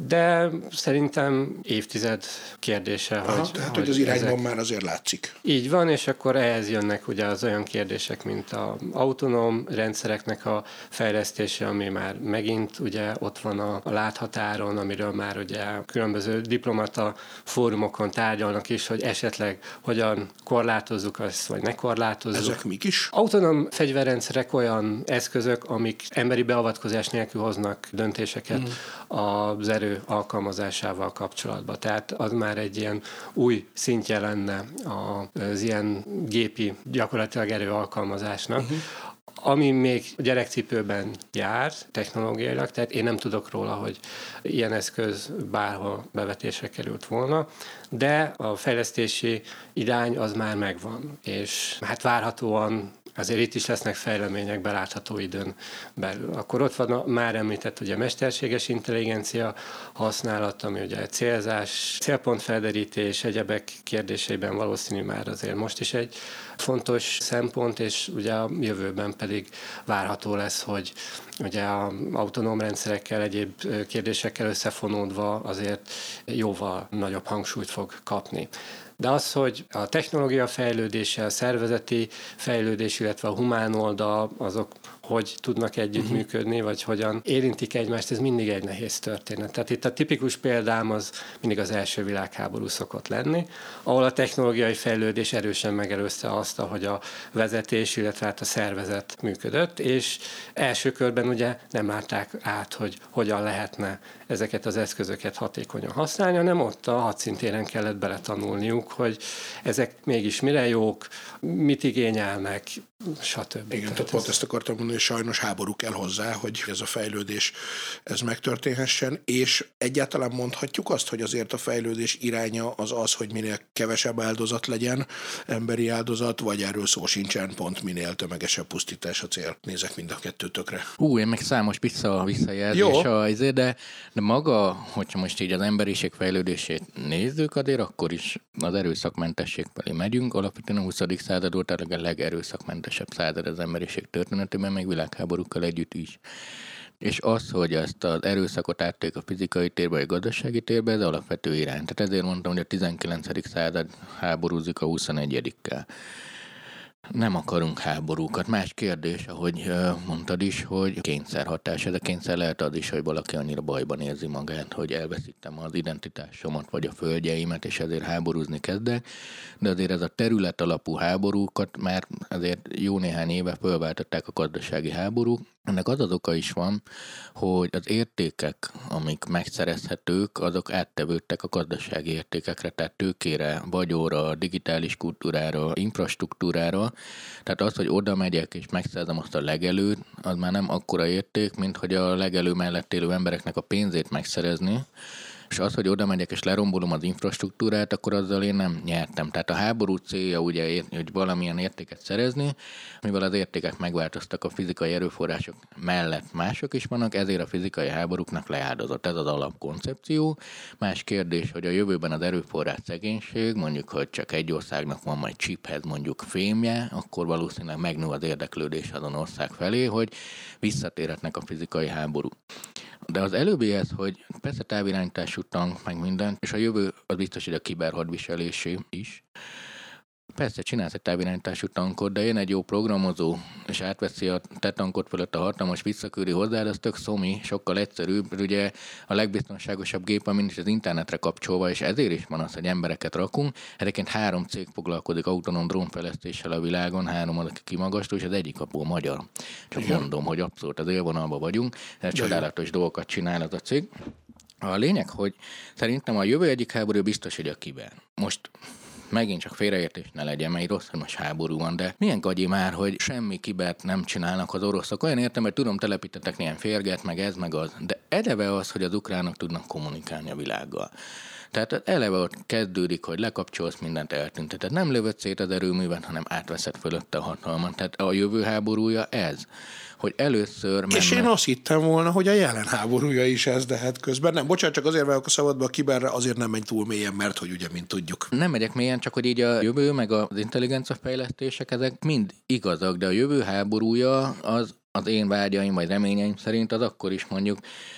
de szerintem évtized kérdése, Aha, hogy... Tehát, hogy, hogy az irányban ezek... már azért látszik. Így van, és akkor ehhez jönnek ugye az olyan kérdések, mint a autonóm rendszereknek a fejlesztése, fejlesztése, ami már megint ugye ott van a, a láthatáron, amiről már ugye különböző diplomata fórumokon tárgyalnak is, hogy esetleg hogyan korlátozzuk azt, vagy ne korlátozzuk. Ezek mik is? Autonóm fegyverrendszerek olyan eszközök, amik emberi beavatkozás nélkül hoznak döntéseket mm. az erő alkalmazásával kapcsolatban. Tehát az már egy ilyen új szintje lenne az ilyen gépi gyakorlatilag erő alkalmazásnak. Mm-hmm ami még gyerekcipőben jár technológiailag, tehát én nem tudok róla, hogy ilyen eszköz bárhol bevetésre került volna, de a fejlesztési irány az már megvan, és hát várhatóan azért itt is lesznek fejlemények belátható időn belül. Akkor ott van a már említett ugye mesterséges intelligencia használat, ami ugye célzás, célpontfelderítés, egyebek kérdésében valószínű már azért most is egy fontos szempont, és ugye a jövőben pedig várható lesz, hogy ugye a autonóm rendszerekkel, egyéb kérdésekkel összefonódva azért jóval nagyobb hangsúlyt fog kapni. De az, hogy a technológia fejlődése, a szervezeti fejlődés, illetve a humán oldal, azok hogy tudnak együttműködni, vagy hogyan érintik egymást, ez mindig egy nehéz történet. Tehát itt a tipikus példám az mindig az első világháború szokott lenni, ahol a technológiai fejlődés erősen megelőzte azt, hogy a vezetés, illetve hát a szervezet működött, és első körben ugye nem látták át, hogy hogyan lehetne ezeket az eszközöket hatékonyan használni, hanem ott a hadszintéren kellett beletanulniuk, hogy ezek mégis mire jók, mit igényelnek, stb. Igen, tehát pont ezt akartam mondani, hogy sajnos háború kell hozzá, hogy ez a fejlődés ez megtörténhessen, és egyáltalán mondhatjuk azt, hogy azért a fejlődés iránya az az, hogy minél kevesebb áldozat legyen, emberi áldozat, vagy erről szó sincsen, pont minél tömegesebb pusztítás a cél. Nézek mind a kettőtökre. Hú, én meg számos vissza, visszajelzés, Jó. A, izé, de, de maga, hogyha most így az emberiség fejlődését nézzük, azért akkor is az erőszakmentesség felé megyünk. Alapvetően a 20. század volt a legerőszakmentesebb század az emberiség történetében, meg világháborúkkal együtt is. És az, hogy ezt az erőszakot átték a fizikai térbe, vagy a gazdasági térbe, ez alapvető irány. Tehát ezért mondtam, hogy a 19. század háborúzik a 21-kel nem akarunk háborúkat. Más kérdés, ahogy mondtad is, hogy kényszerhatás. Ez a kényszer lehet az is, hogy valaki annyira bajban érzi magát, hogy elveszítem az identitásomat vagy a földjeimet, és ezért háborúzni kezdek. De azért ez a terület alapú háborúkat már azért jó néhány éve fölváltották a gazdasági háborúk, ennek az az oka is van, hogy az értékek, amik megszerezhetők, azok áttevődtek a gazdasági értékekre, tehát tőkére, vagyóra, digitális kultúrára, infrastruktúrára. Tehát az, hogy oda megyek és megszerzem azt a legelőt, az már nem akkora érték, mint hogy a legelő mellett élő embereknek a pénzét megszerezni, és az, hogy oda megyek és lerombolom az infrastruktúrát, akkor azzal én nem nyertem. Tehát a háború célja ugye, hogy valamilyen értéket szerezni, mivel az értékek megváltoztak a fizikai erőforrások mellett mások is vannak, ezért a fizikai háborúknak leáldozott. Ez az alapkoncepció. Más kérdés, hogy a jövőben az erőforrás szegénység, mondjuk, hogy csak egy országnak van majd chiphez mondjuk fémje, akkor valószínűleg megnő az érdeklődés azon ország felé, hogy visszatérhetnek a fizikai háború. De az előbbihez, hogy persze távirányítású tank, meg minden, és a jövő az biztos, hogy a kiberhadviselésé is, Persze, csinálsz egy távirányítású tankot, de én egy jó programozó, és átveszi a te tankot fölött a hatalmas visszaküldi hozzá, az tök szomi, sokkal egyszerűbb. Ugye a legbiztonságosabb gép, amin is az internetre kapcsolva, és ezért is van az, hogy embereket rakunk. Egyébként három cég foglalkozik autonóm drónfejlesztéssel a világon, három az, aki kimagasztó, és az egyik abból magyar. Csak Igen. mondom, hogy abszolút az élvonalban vagyunk, csodálatos dolgokat csinál az a cég. A lényeg, hogy szerintem a jövő egyik háború biztos, hogy a kiber. Most megint csak félreértés ne legyen, mert rossz, most háború van, de milyen gagyi már, hogy semmi kibert nem csinálnak az oroszok. Olyan értem, hogy tudom, telepítettek ilyen férget, meg ez, meg az. De eleve az, hogy az ukránok tudnak kommunikálni a világgal. Tehát eleve ott kezdődik, hogy lekapcsolsz mindent, eltünteted. Nem lövöd szét az erőművet, hanem átveszed fölötte a hatalmat. Tehát a jövő háborúja ez hogy először menne. És én azt hittem volna, hogy a jelen háborúja is ez, de hát közben nem. Bocsánat, csak azért vagyok a szabadba a kiberre, azért nem megy túl mélyen, mert hogy ugye, mint tudjuk. Nem megyek mélyen, csak hogy így a jövő, meg az intelligencia fejlesztések, ezek mind igazak, de a jövő háborúja az az én vágyaim vagy reményeim szerint az akkor is mondjuk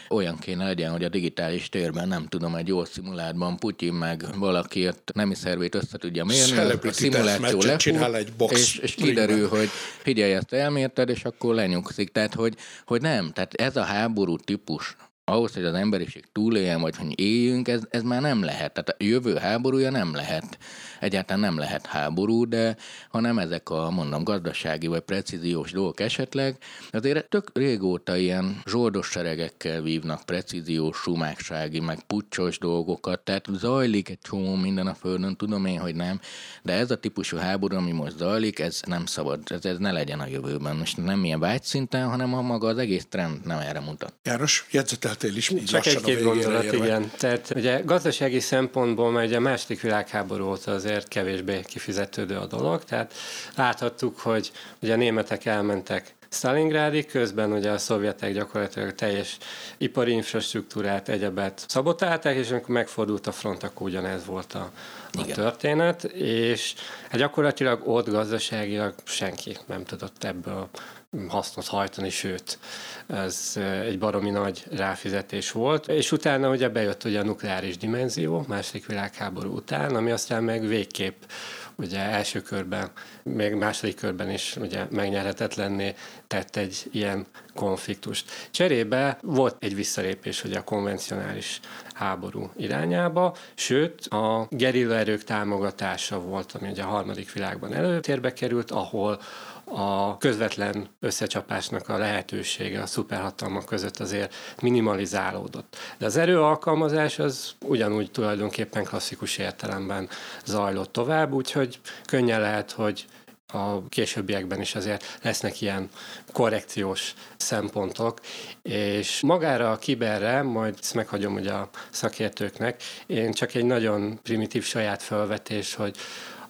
olyan kéne legyen, hogy a digitális térben nem tudom, egy jó szimulátban Putyin meg valaki ott nemi szervét össze tudja mérni, a szimuláció lefut, egy box és, és kiderül, hogy figyelj, ezt elmérted, és akkor lenyugszik. Tehát, hogy, hogy nem, tehát ez a háború típus ahhoz, hogy az emberiség túléljen, vagy hogy éljünk, ez, ez már nem lehet. Tehát a jövő háborúja nem lehet. Egyáltalán nem lehet háború, de hanem ezek a, mondom, gazdasági vagy precíziós dolgok esetleg, azért tök régóta ilyen zsoldos seregekkel vívnak precíziós, sumáksági, meg puccsos dolgokat, tehát zajlik egy csomó minden a Földön, tudom én, hogy nem, de ez a típusú háború, ami most zajlik, ez nem szabad, ez, ez ne legyen a jövőben. Most nem ilyen vágyszinten, hanem a maga az egész trend nem erre mutat. János, jegyzetel beszéltél is. Csak egy-két gondolat, érve. igen. Tehát ugye gazdasági szempontból, mert ugye a második világháború óta azért kevésbé kifizetődő a dolog, tehát láthattuk, hogy ugye a németek elmentek Stalingrádig, közben ugye a szovjetek gyakorlatilag teljes ipari infrastruktúrát, egyebet szabotálták, és amikor megfordult a front, akkor ugyanez volt a, a történet, és hát gyakorlatilag ott gazdaságilag senki nem tudott ebből hasznot hajtani, sőt, ez egy baromi nagy ráfizetés volt. És utána ugye bejött ugye a nukleáris dimenzió, második világháború után, ami aztán meg végképp ugye első körben, még második körben is ugye megnyerhetetlenné tett egy ilyen konfliktust. Cserébe volt egy visszalépés ugye a konvencionális háború irányába, sőt a gerilla erők támogatása volt, ami ugye a harmadik világban előtérbe került, ahol a közvetlen összecsapásnak a lehetősége a szuperhatalmak között azért minimalizálódott. De az erőalkalmazás az ugyanúgy tulajdonképpen klasszikus értelemben zajlott tovább, úgyhogy könnyen lehet, hogy a későbbiekben is azért lesznek ilyen korrekciós szempontok, és magára a kiberre, majd ezt meghagyom ugye a szakértőknek, én csak egy nagyon primitív saját felvetés, hogy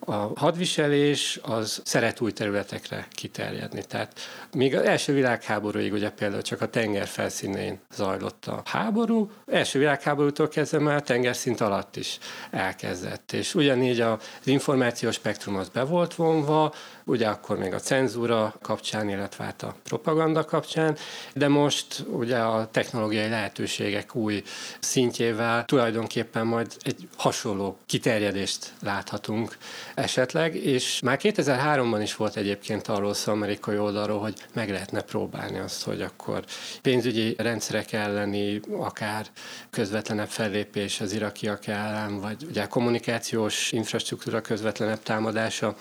a hadviselés az szeret új területekre kiterjedni. Tehát még az első világháborúig ugye például csak a tenger felszínén zajlott a háború, első világháborútól kezdve már tengerszint alatt is elkezdett. És ugyanígy az információs spektrum az be volt vonva, ugye akkor még a cenzúra kapcsán, illetve hát a propaganda kapcsán, de most ugye a technológiai lehetőségek új szintjével tulajdonképpen majd egy hasonló kiterjedést láthatunk esetleg, és már 2003-ban is volt egyébként arról szó amerikai oldalról, hogy meg lehetne próbálni azt, hogy akkor pénzügyi rendszerek elleni, akár közvetlenebb fellépés az irakiak ellen, vagy ugye kommunikációs infrastruktúra közvetlenebb támadása,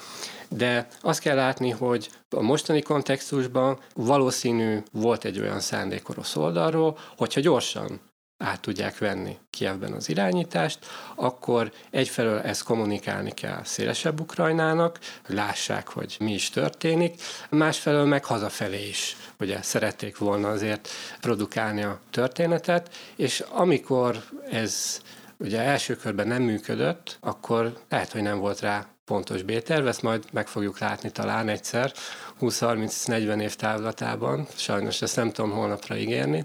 de azt kell látni, hogy a mostani kontextusban valószínű volt egy olyan szándék orosz oldalról, hogyha gyorsan át tudják venni Kievben az irányítást, akkor egyfelől ezt kommunikálni kell szélesebb Ukrajnának, hogy lássák, hogy mi is történik, másfelől meg hazafelé is, ugye szerették volna azért produkálni a történetet, és amikor ez ugye első körben nem működött, akkor lehet, hogy nem volt rá pontos B-terv, ezt majd meg fogjuk látni talán egyszer, 20-30-40 év távlatában. Sajnos ezt nem tudom holnapra ígérni.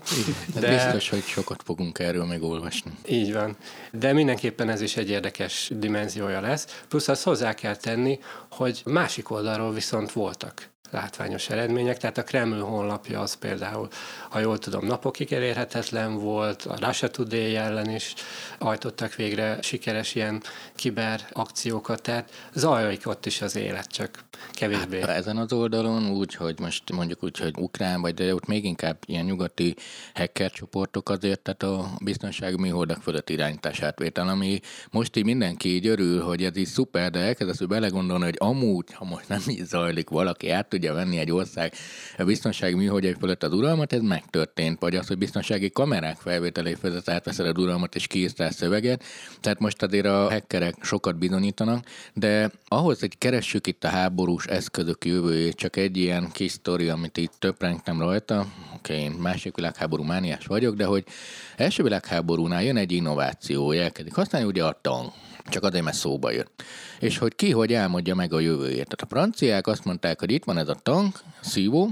De biztos, hogy sokat fogunk erről még olvasni. Így van. De mindenképpen ez is egy érdekes dimenziója lesz. Plusz azt hozzá kell tenni, hogy másik oldalról viszont voltak látványos eredmények. Tehát a Kreml honlapja az például, ha jól tudom, napokig elérhetetlen volt, a Russia Today ellen is ajtottak végre sikeres ilyen kiber akciókat, tehát zajlik ott is az élet, csak kevésbé. Hát, ezen az oldalon úgy, hogy most mondjuk úgy, hogy ukrán, vagy de ott még inkább ilyen nyugati hacker csoportok azért, tehát a biztonsági műholdak fölött irányítását vétel, ami most így mindenki így örül, hogy ez így szuper, de elkezdesz belegondolni, hogy amúgy, ha most nem így zajlik, valaki át tudja venni egy ország a biztonsági műholdjai fölött az uralmat, ez megtörtént. Vagy az, hogy biztonsági kamerák felvételé fölött átveszed a uralmat és kiírsz rá szöveget. Tehát most azért a hackerek sokat bizonyítanak, de ahhoz, hogy keressük itt a háborús eszközök jövőjét, csak egy ilyen kis sztori, amit itt töprengtem rajta, oké, okay, én másik világháború mániás vagyok, de hogy első világháborúnál jön egy innováció, elkezdik használni ugye a tank csak azért, mert szóba jött. És hogy ki hogy elmondja meg a jövőjét. Tehát a franciák azt mondták, hogy itt van ez a tank, szívó,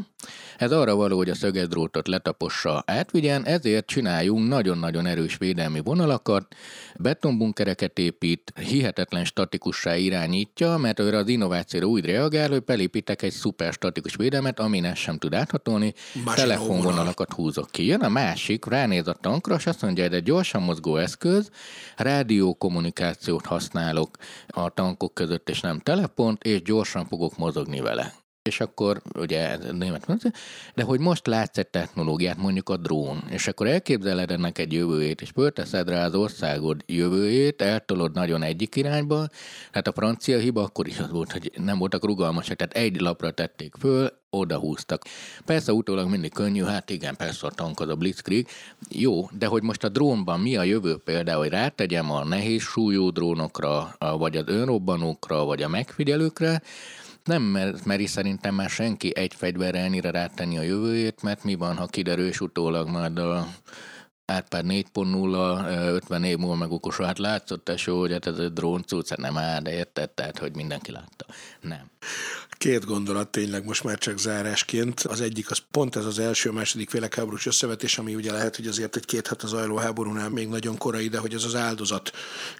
ez arra való, hogy a szögedrótot letapossa, átvigyen, ezért csináljunk nagyon-nagyon erős védelmi vonalakat, betonbunkereket épít, hihetetlen statikussá irányítja, mert őre az innovációra úgy reagál, hogy belépítek egy szuper statikus védelmet, ami ezt sem tud áthatolni, telefonvonalakat húzok ki. Jön a másik, ránéz a tankra, és azt mondja, hogy egy gyorsan mozgó eszköz, rádiókommunikációt használok a tankok között, és nem telefont, és gyorsan fogok mozogni vele. És akkor ugye német de hogy most látsz egy technológiát, mondjuk a drón, és akkor elképzeled ennek egy jövőjét, és fölteszed rá az országod jövőjét, eltolod nagyon egyik irányba, hát a francia hiba akkor is az volt, hogy nem voltak rugalmasak, tehát egy lapra tették föl, oda húztak. Persze utólag mindig könnyű, hát igen, persze a tank az a Blitzkrieg, jó, de hogy most a drónban mi a jövő például, hogy rátegyem a nehéz súlyú drónokra, vagy az önrobbanókra, vagy a megfigyelőkre, nem meri szerintem már senki egy fegyverre ennyire rátenni a jövőjét, mert mi van, ha kiderül, és utólag majd a Árpád 4.0, 50 év múlva meg okosó, hát látszott tesó, hogy hát ez egy drón cucc, nem áll, de érted, tehát, hogy mindenki látta. Nem. Két gondolat tényleg most már csak zárásként. Az egyik az pont ez az első, második világháborús összevetés, ami ugye lehet, hogy azért egy két hete zajló háborúnál még nagyon korai, de hogy ez az áldozat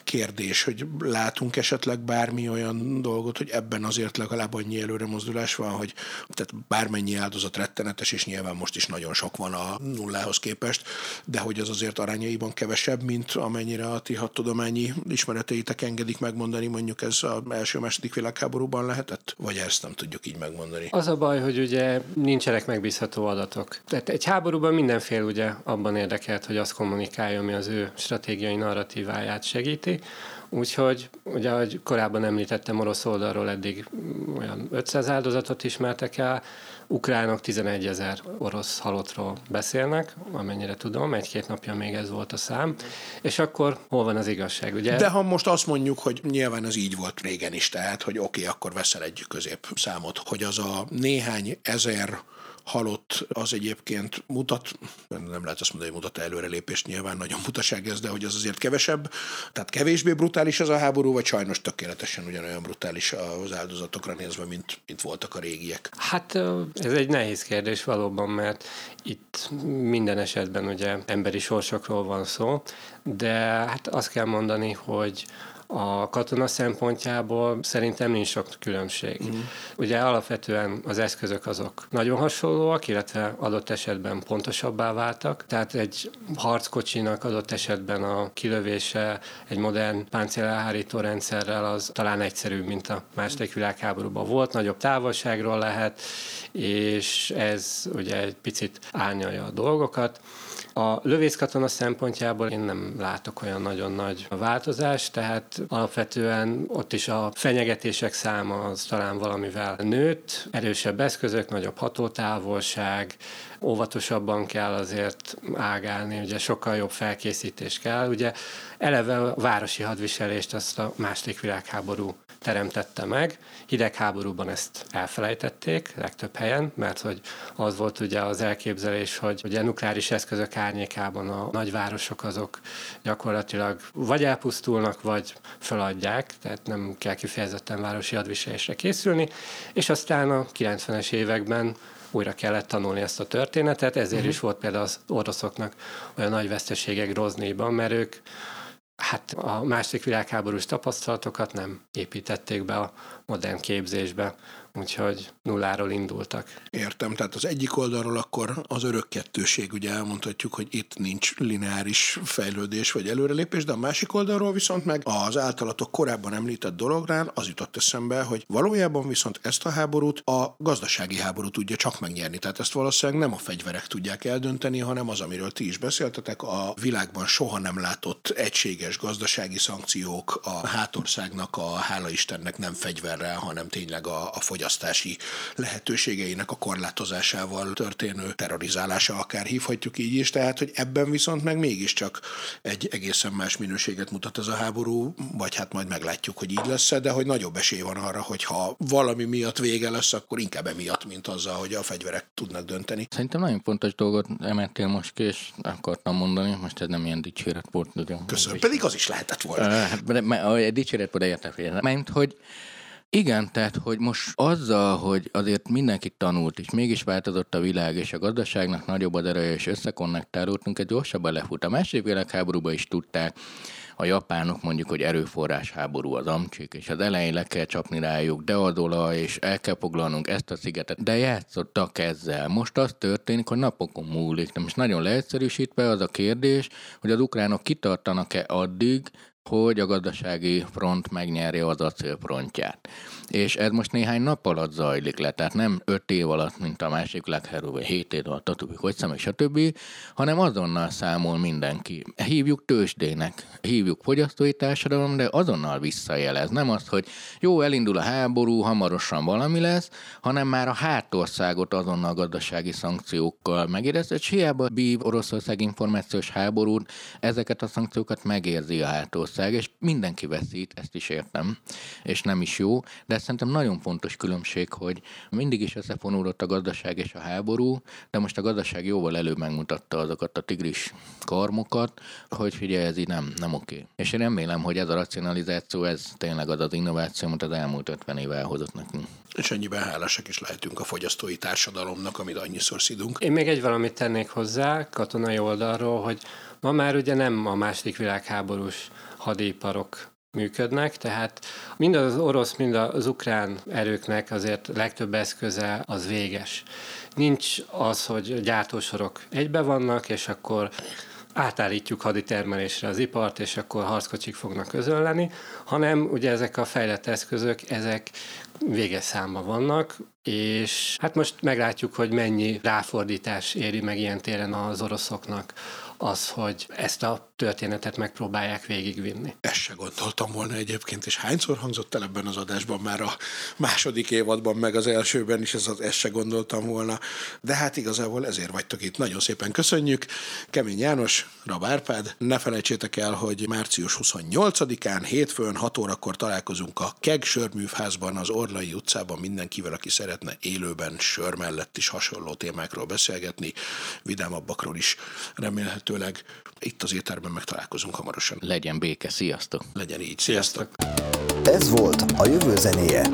kérdés, hogy látunk esetleg bármi olyan dolgot, hogy ebben azért legalább annyi előre mozdulás van, hogy tehát bármennyi áldozat rettenetes, és nyilván most is nagyon sok van a nullához képest, de hogy az azért arányaiban kevesebb, mint amennyire a ti tudományi ismereteitek engedik megmondani, mondjuk ez az első-második világháborúban lehetett? Vagy ezt nem tudjuk így megmondani. Az a baj, hogy ugye nincsenek megbízható adatok. Tehát egy háborúban mindenfél ugye abban érdekelt, hogy azt kommunikálja, ami az ő stratégiai narratíváját segíti. Úgyhogy, ugye, ahogy korábban említettem, orosz oldalról eddig olyan 500 áldozatot ismertek el, ukránok 11 ezer orosz halottról beszélnek, amennyire tudom, egy-két napja még ez volt a szám, és akkor hol van az igazság, ugye? De ha most azt mondjuk, hogy nyilván ez így volt régen is, tehát, hogy oké, okay, akkor veszel egy közép számot, hogy az a néhány ezer halott, az egyébként mutat, nem lehet azt mondani, hogy mutat előrelépést, nyilván nagyon mutaság ez, de hogy az azért kevesebb, tehát kevésbé brutális az a háború, vagy sajnos tökéletesen ugyanolyan brutális az áldozatokra nézve, mint, mint voltak a régiek? Hát ez egy nehéz kérdés valóban, mert itt minden esetben ugye emberi sorsokról van szó, de hát azt kell mondani, hogy a katona szempontjából szerintem nincs sok különbség. Mm. Ugye alapvetően az eszközök azok nagyon hasonlóak, illetve adott esetben pontosabbá váltak, tehát egy harckocsinak adott esetben a kilövése egy modern páncélelhárító rendszerrel az talán egyszerűbb, mint a második világháborúban volt, nagyobb távolságról lehet, és ez ugye egy picit árnyalja a dolgokat. A lövészkatona szempontjából én nem látok olyan nagyon nagy változást, tehát alapvetően ott is a fenyegetések száma az talán valamivel nőtt, erősebb eszközök, nagyobb hatótávolság, óvatosabban kell azért ágálni, ugye sokkal jobb felkészítés kell. Ugye eleve a városi hadviselést azt a második világháború teremtette meg. Hidegháborúban ezt elfelejtették legtöbb helyen, mert hogy az volt ugye az elképzelés, hogy ugye nukleáris eszközök árnyékában a nagyvárosok azok gyakorlatilag vagy elpusztulnak, vagy feladják, tehát nem kell kifejezetten városi hadviselésre készülni, és aztán a 90-es években újra kellett tanulni ezt a történetet, ezért uh-huh. is volt például az oroszoknak olyan nagy veszteségek Groznyban, mert ők hát a második világháborús tapasztalatokat nem építették be a modern képzésbe úgyhogy nulláról indultak. Értem, tehát az egyik oldalról akkor az örök kettőség, ugye elmondhatjuk, hogy itt nincs lineáris fejlődés vagy előrelépés, de a másik oldalról viszont meg az általatok korábban említett dolognál az jutott eszembe, hogy valójában viszont ezt a háborút a gazdasági háború tudja csak megnyerni. Tehát ezt valószínűleg nem a fegyverek tudják eldönteni, hanem az, amiről ti is beszéltetek, a világban soha nem látott egységes gazdasági szankciók a hátországnak, a hála Istennek nem fegyverrel, hanem tényleg a, a fogyasztás fogyasztási lehetőségeinek a korlátozásával történő terrorizálása, akár hívhatjuk így is, tehát hogy ebben viszont meg mégiscsak egy egészen más minőséget mutat ez a háború, vagy hát majd meglátjuk, hogy így lesz de hogy nagyobb esély van arra, hogy ha valami miatt vége lesz, akkor inkább emiatt, mint azzal, hogy a fegyverek tudnak dönteni. Szerintem nagyon fontos dolgot emeltél most ki, és akartam mondani, most ez nem ilyen dicséret volt. Ugye, Köszönöm, pedig az is lehetett volna. A dicséret volt, értek, mert hogy igen, tehát, hogy most azzal, hogy azért mindenki tanult, és mégis változott a világ, és a gazdaságnak nagyobb az ereje, és összekonnektálódtunk, egy gyorsabban lefut. A második világháborúban is tudták, a japánok mondjuk, hogy erőforrás háború az amcsik, és az elején le kell csapni rájuk, de a dola, és el kell foglalnunk ezt a szigetet, de játszottak ezzel. Most az történik, hogy napokon múlik. De most nagyon leegyszerűsítve az a kérdés, hogy az ukránok kitartanak-e addig, hogy a gazdasági front megnyerje az acélfrontját. És ez most néhány nap alatt zajlik le, tehát nem öt év alatt, mint a másik legherú, vagy hét év alatt, stb. hogy szemek, stb., hanem azonnal számol mindenki. Hívjuk tőzsdének, hívjuk fogyasztói társadalom, de azonnal visszajelez. Nem az, hogy jó, elindul a háború, hamarosan valami lesz, hanem már a hátországot azonnal gazdasági szankciókkal megérez, és hiába bív Oroszország információs háborút, ezeket a szankciókat megérzi a hátország Magyarország, és mindenki veszít, ezt is értem, és nem is jó, de szerintem nagyon fontos különbség, hogy mindig is összefonódott a gazdaság és a háború, de most a gazdaság jóval előbb megmutatta azokat a tigris karmokat, hogy figyelj, ez így nem, nem oké. És én remélem, hogy ez a racionalizáció, ez tényleg az az innováció, amit az elmúlt 50 éve elhozott nekünk. És ennyiben hálásak is lehetünk a fogyasztói társadalomnak, amit annyiszor szidunk. Én még egy valamit tennék hozzá katonai oldalról, hogy ma már ugye nem a második világháborús hadiparok működnek, tehát mind az orosz, mind az ukrán erőknek azért legtöbb eszköze az véges. Nincs az, hogy gyártósorok egybe vannak, és akkor átállítjuk haditermelésre az ipart, és akkor harckocsik fognak közölleni, hanem ugye ezek a fejlett eszközök, ezek véges számban vannak, és hát most meglátjuk, hogy mennyi ráfordítás éri meg ilyen téren az oroszoknak az, hogy ezt a történetet megpróbálják végigvinni. Ezt se gondoltam volna egyébként, és hányszor hangzott el ebben az adásban már a második évadban, meg az elsőben is, ez az, ezt se gondoltam volna. De hát igazából ezért vagytok itt. Nagyon szépen köszönjük. Kemény János, Rab Árpád. Ne felejtsétek el, hogy március 28-án, hétfőn 6 órakor találkozunk a Keg Sörművházban, az Orlai utcában mindenkivel, aki szeretne élőben sör mellett is hasonló témákról beszélgetni, vidámabbakról is remélhető remélhetőleg itt az étterben megtalálkozunk hamarosan. Legyen béke, sziasztok! Legyen így, sziasztok! Ez volt a jövő zenéje.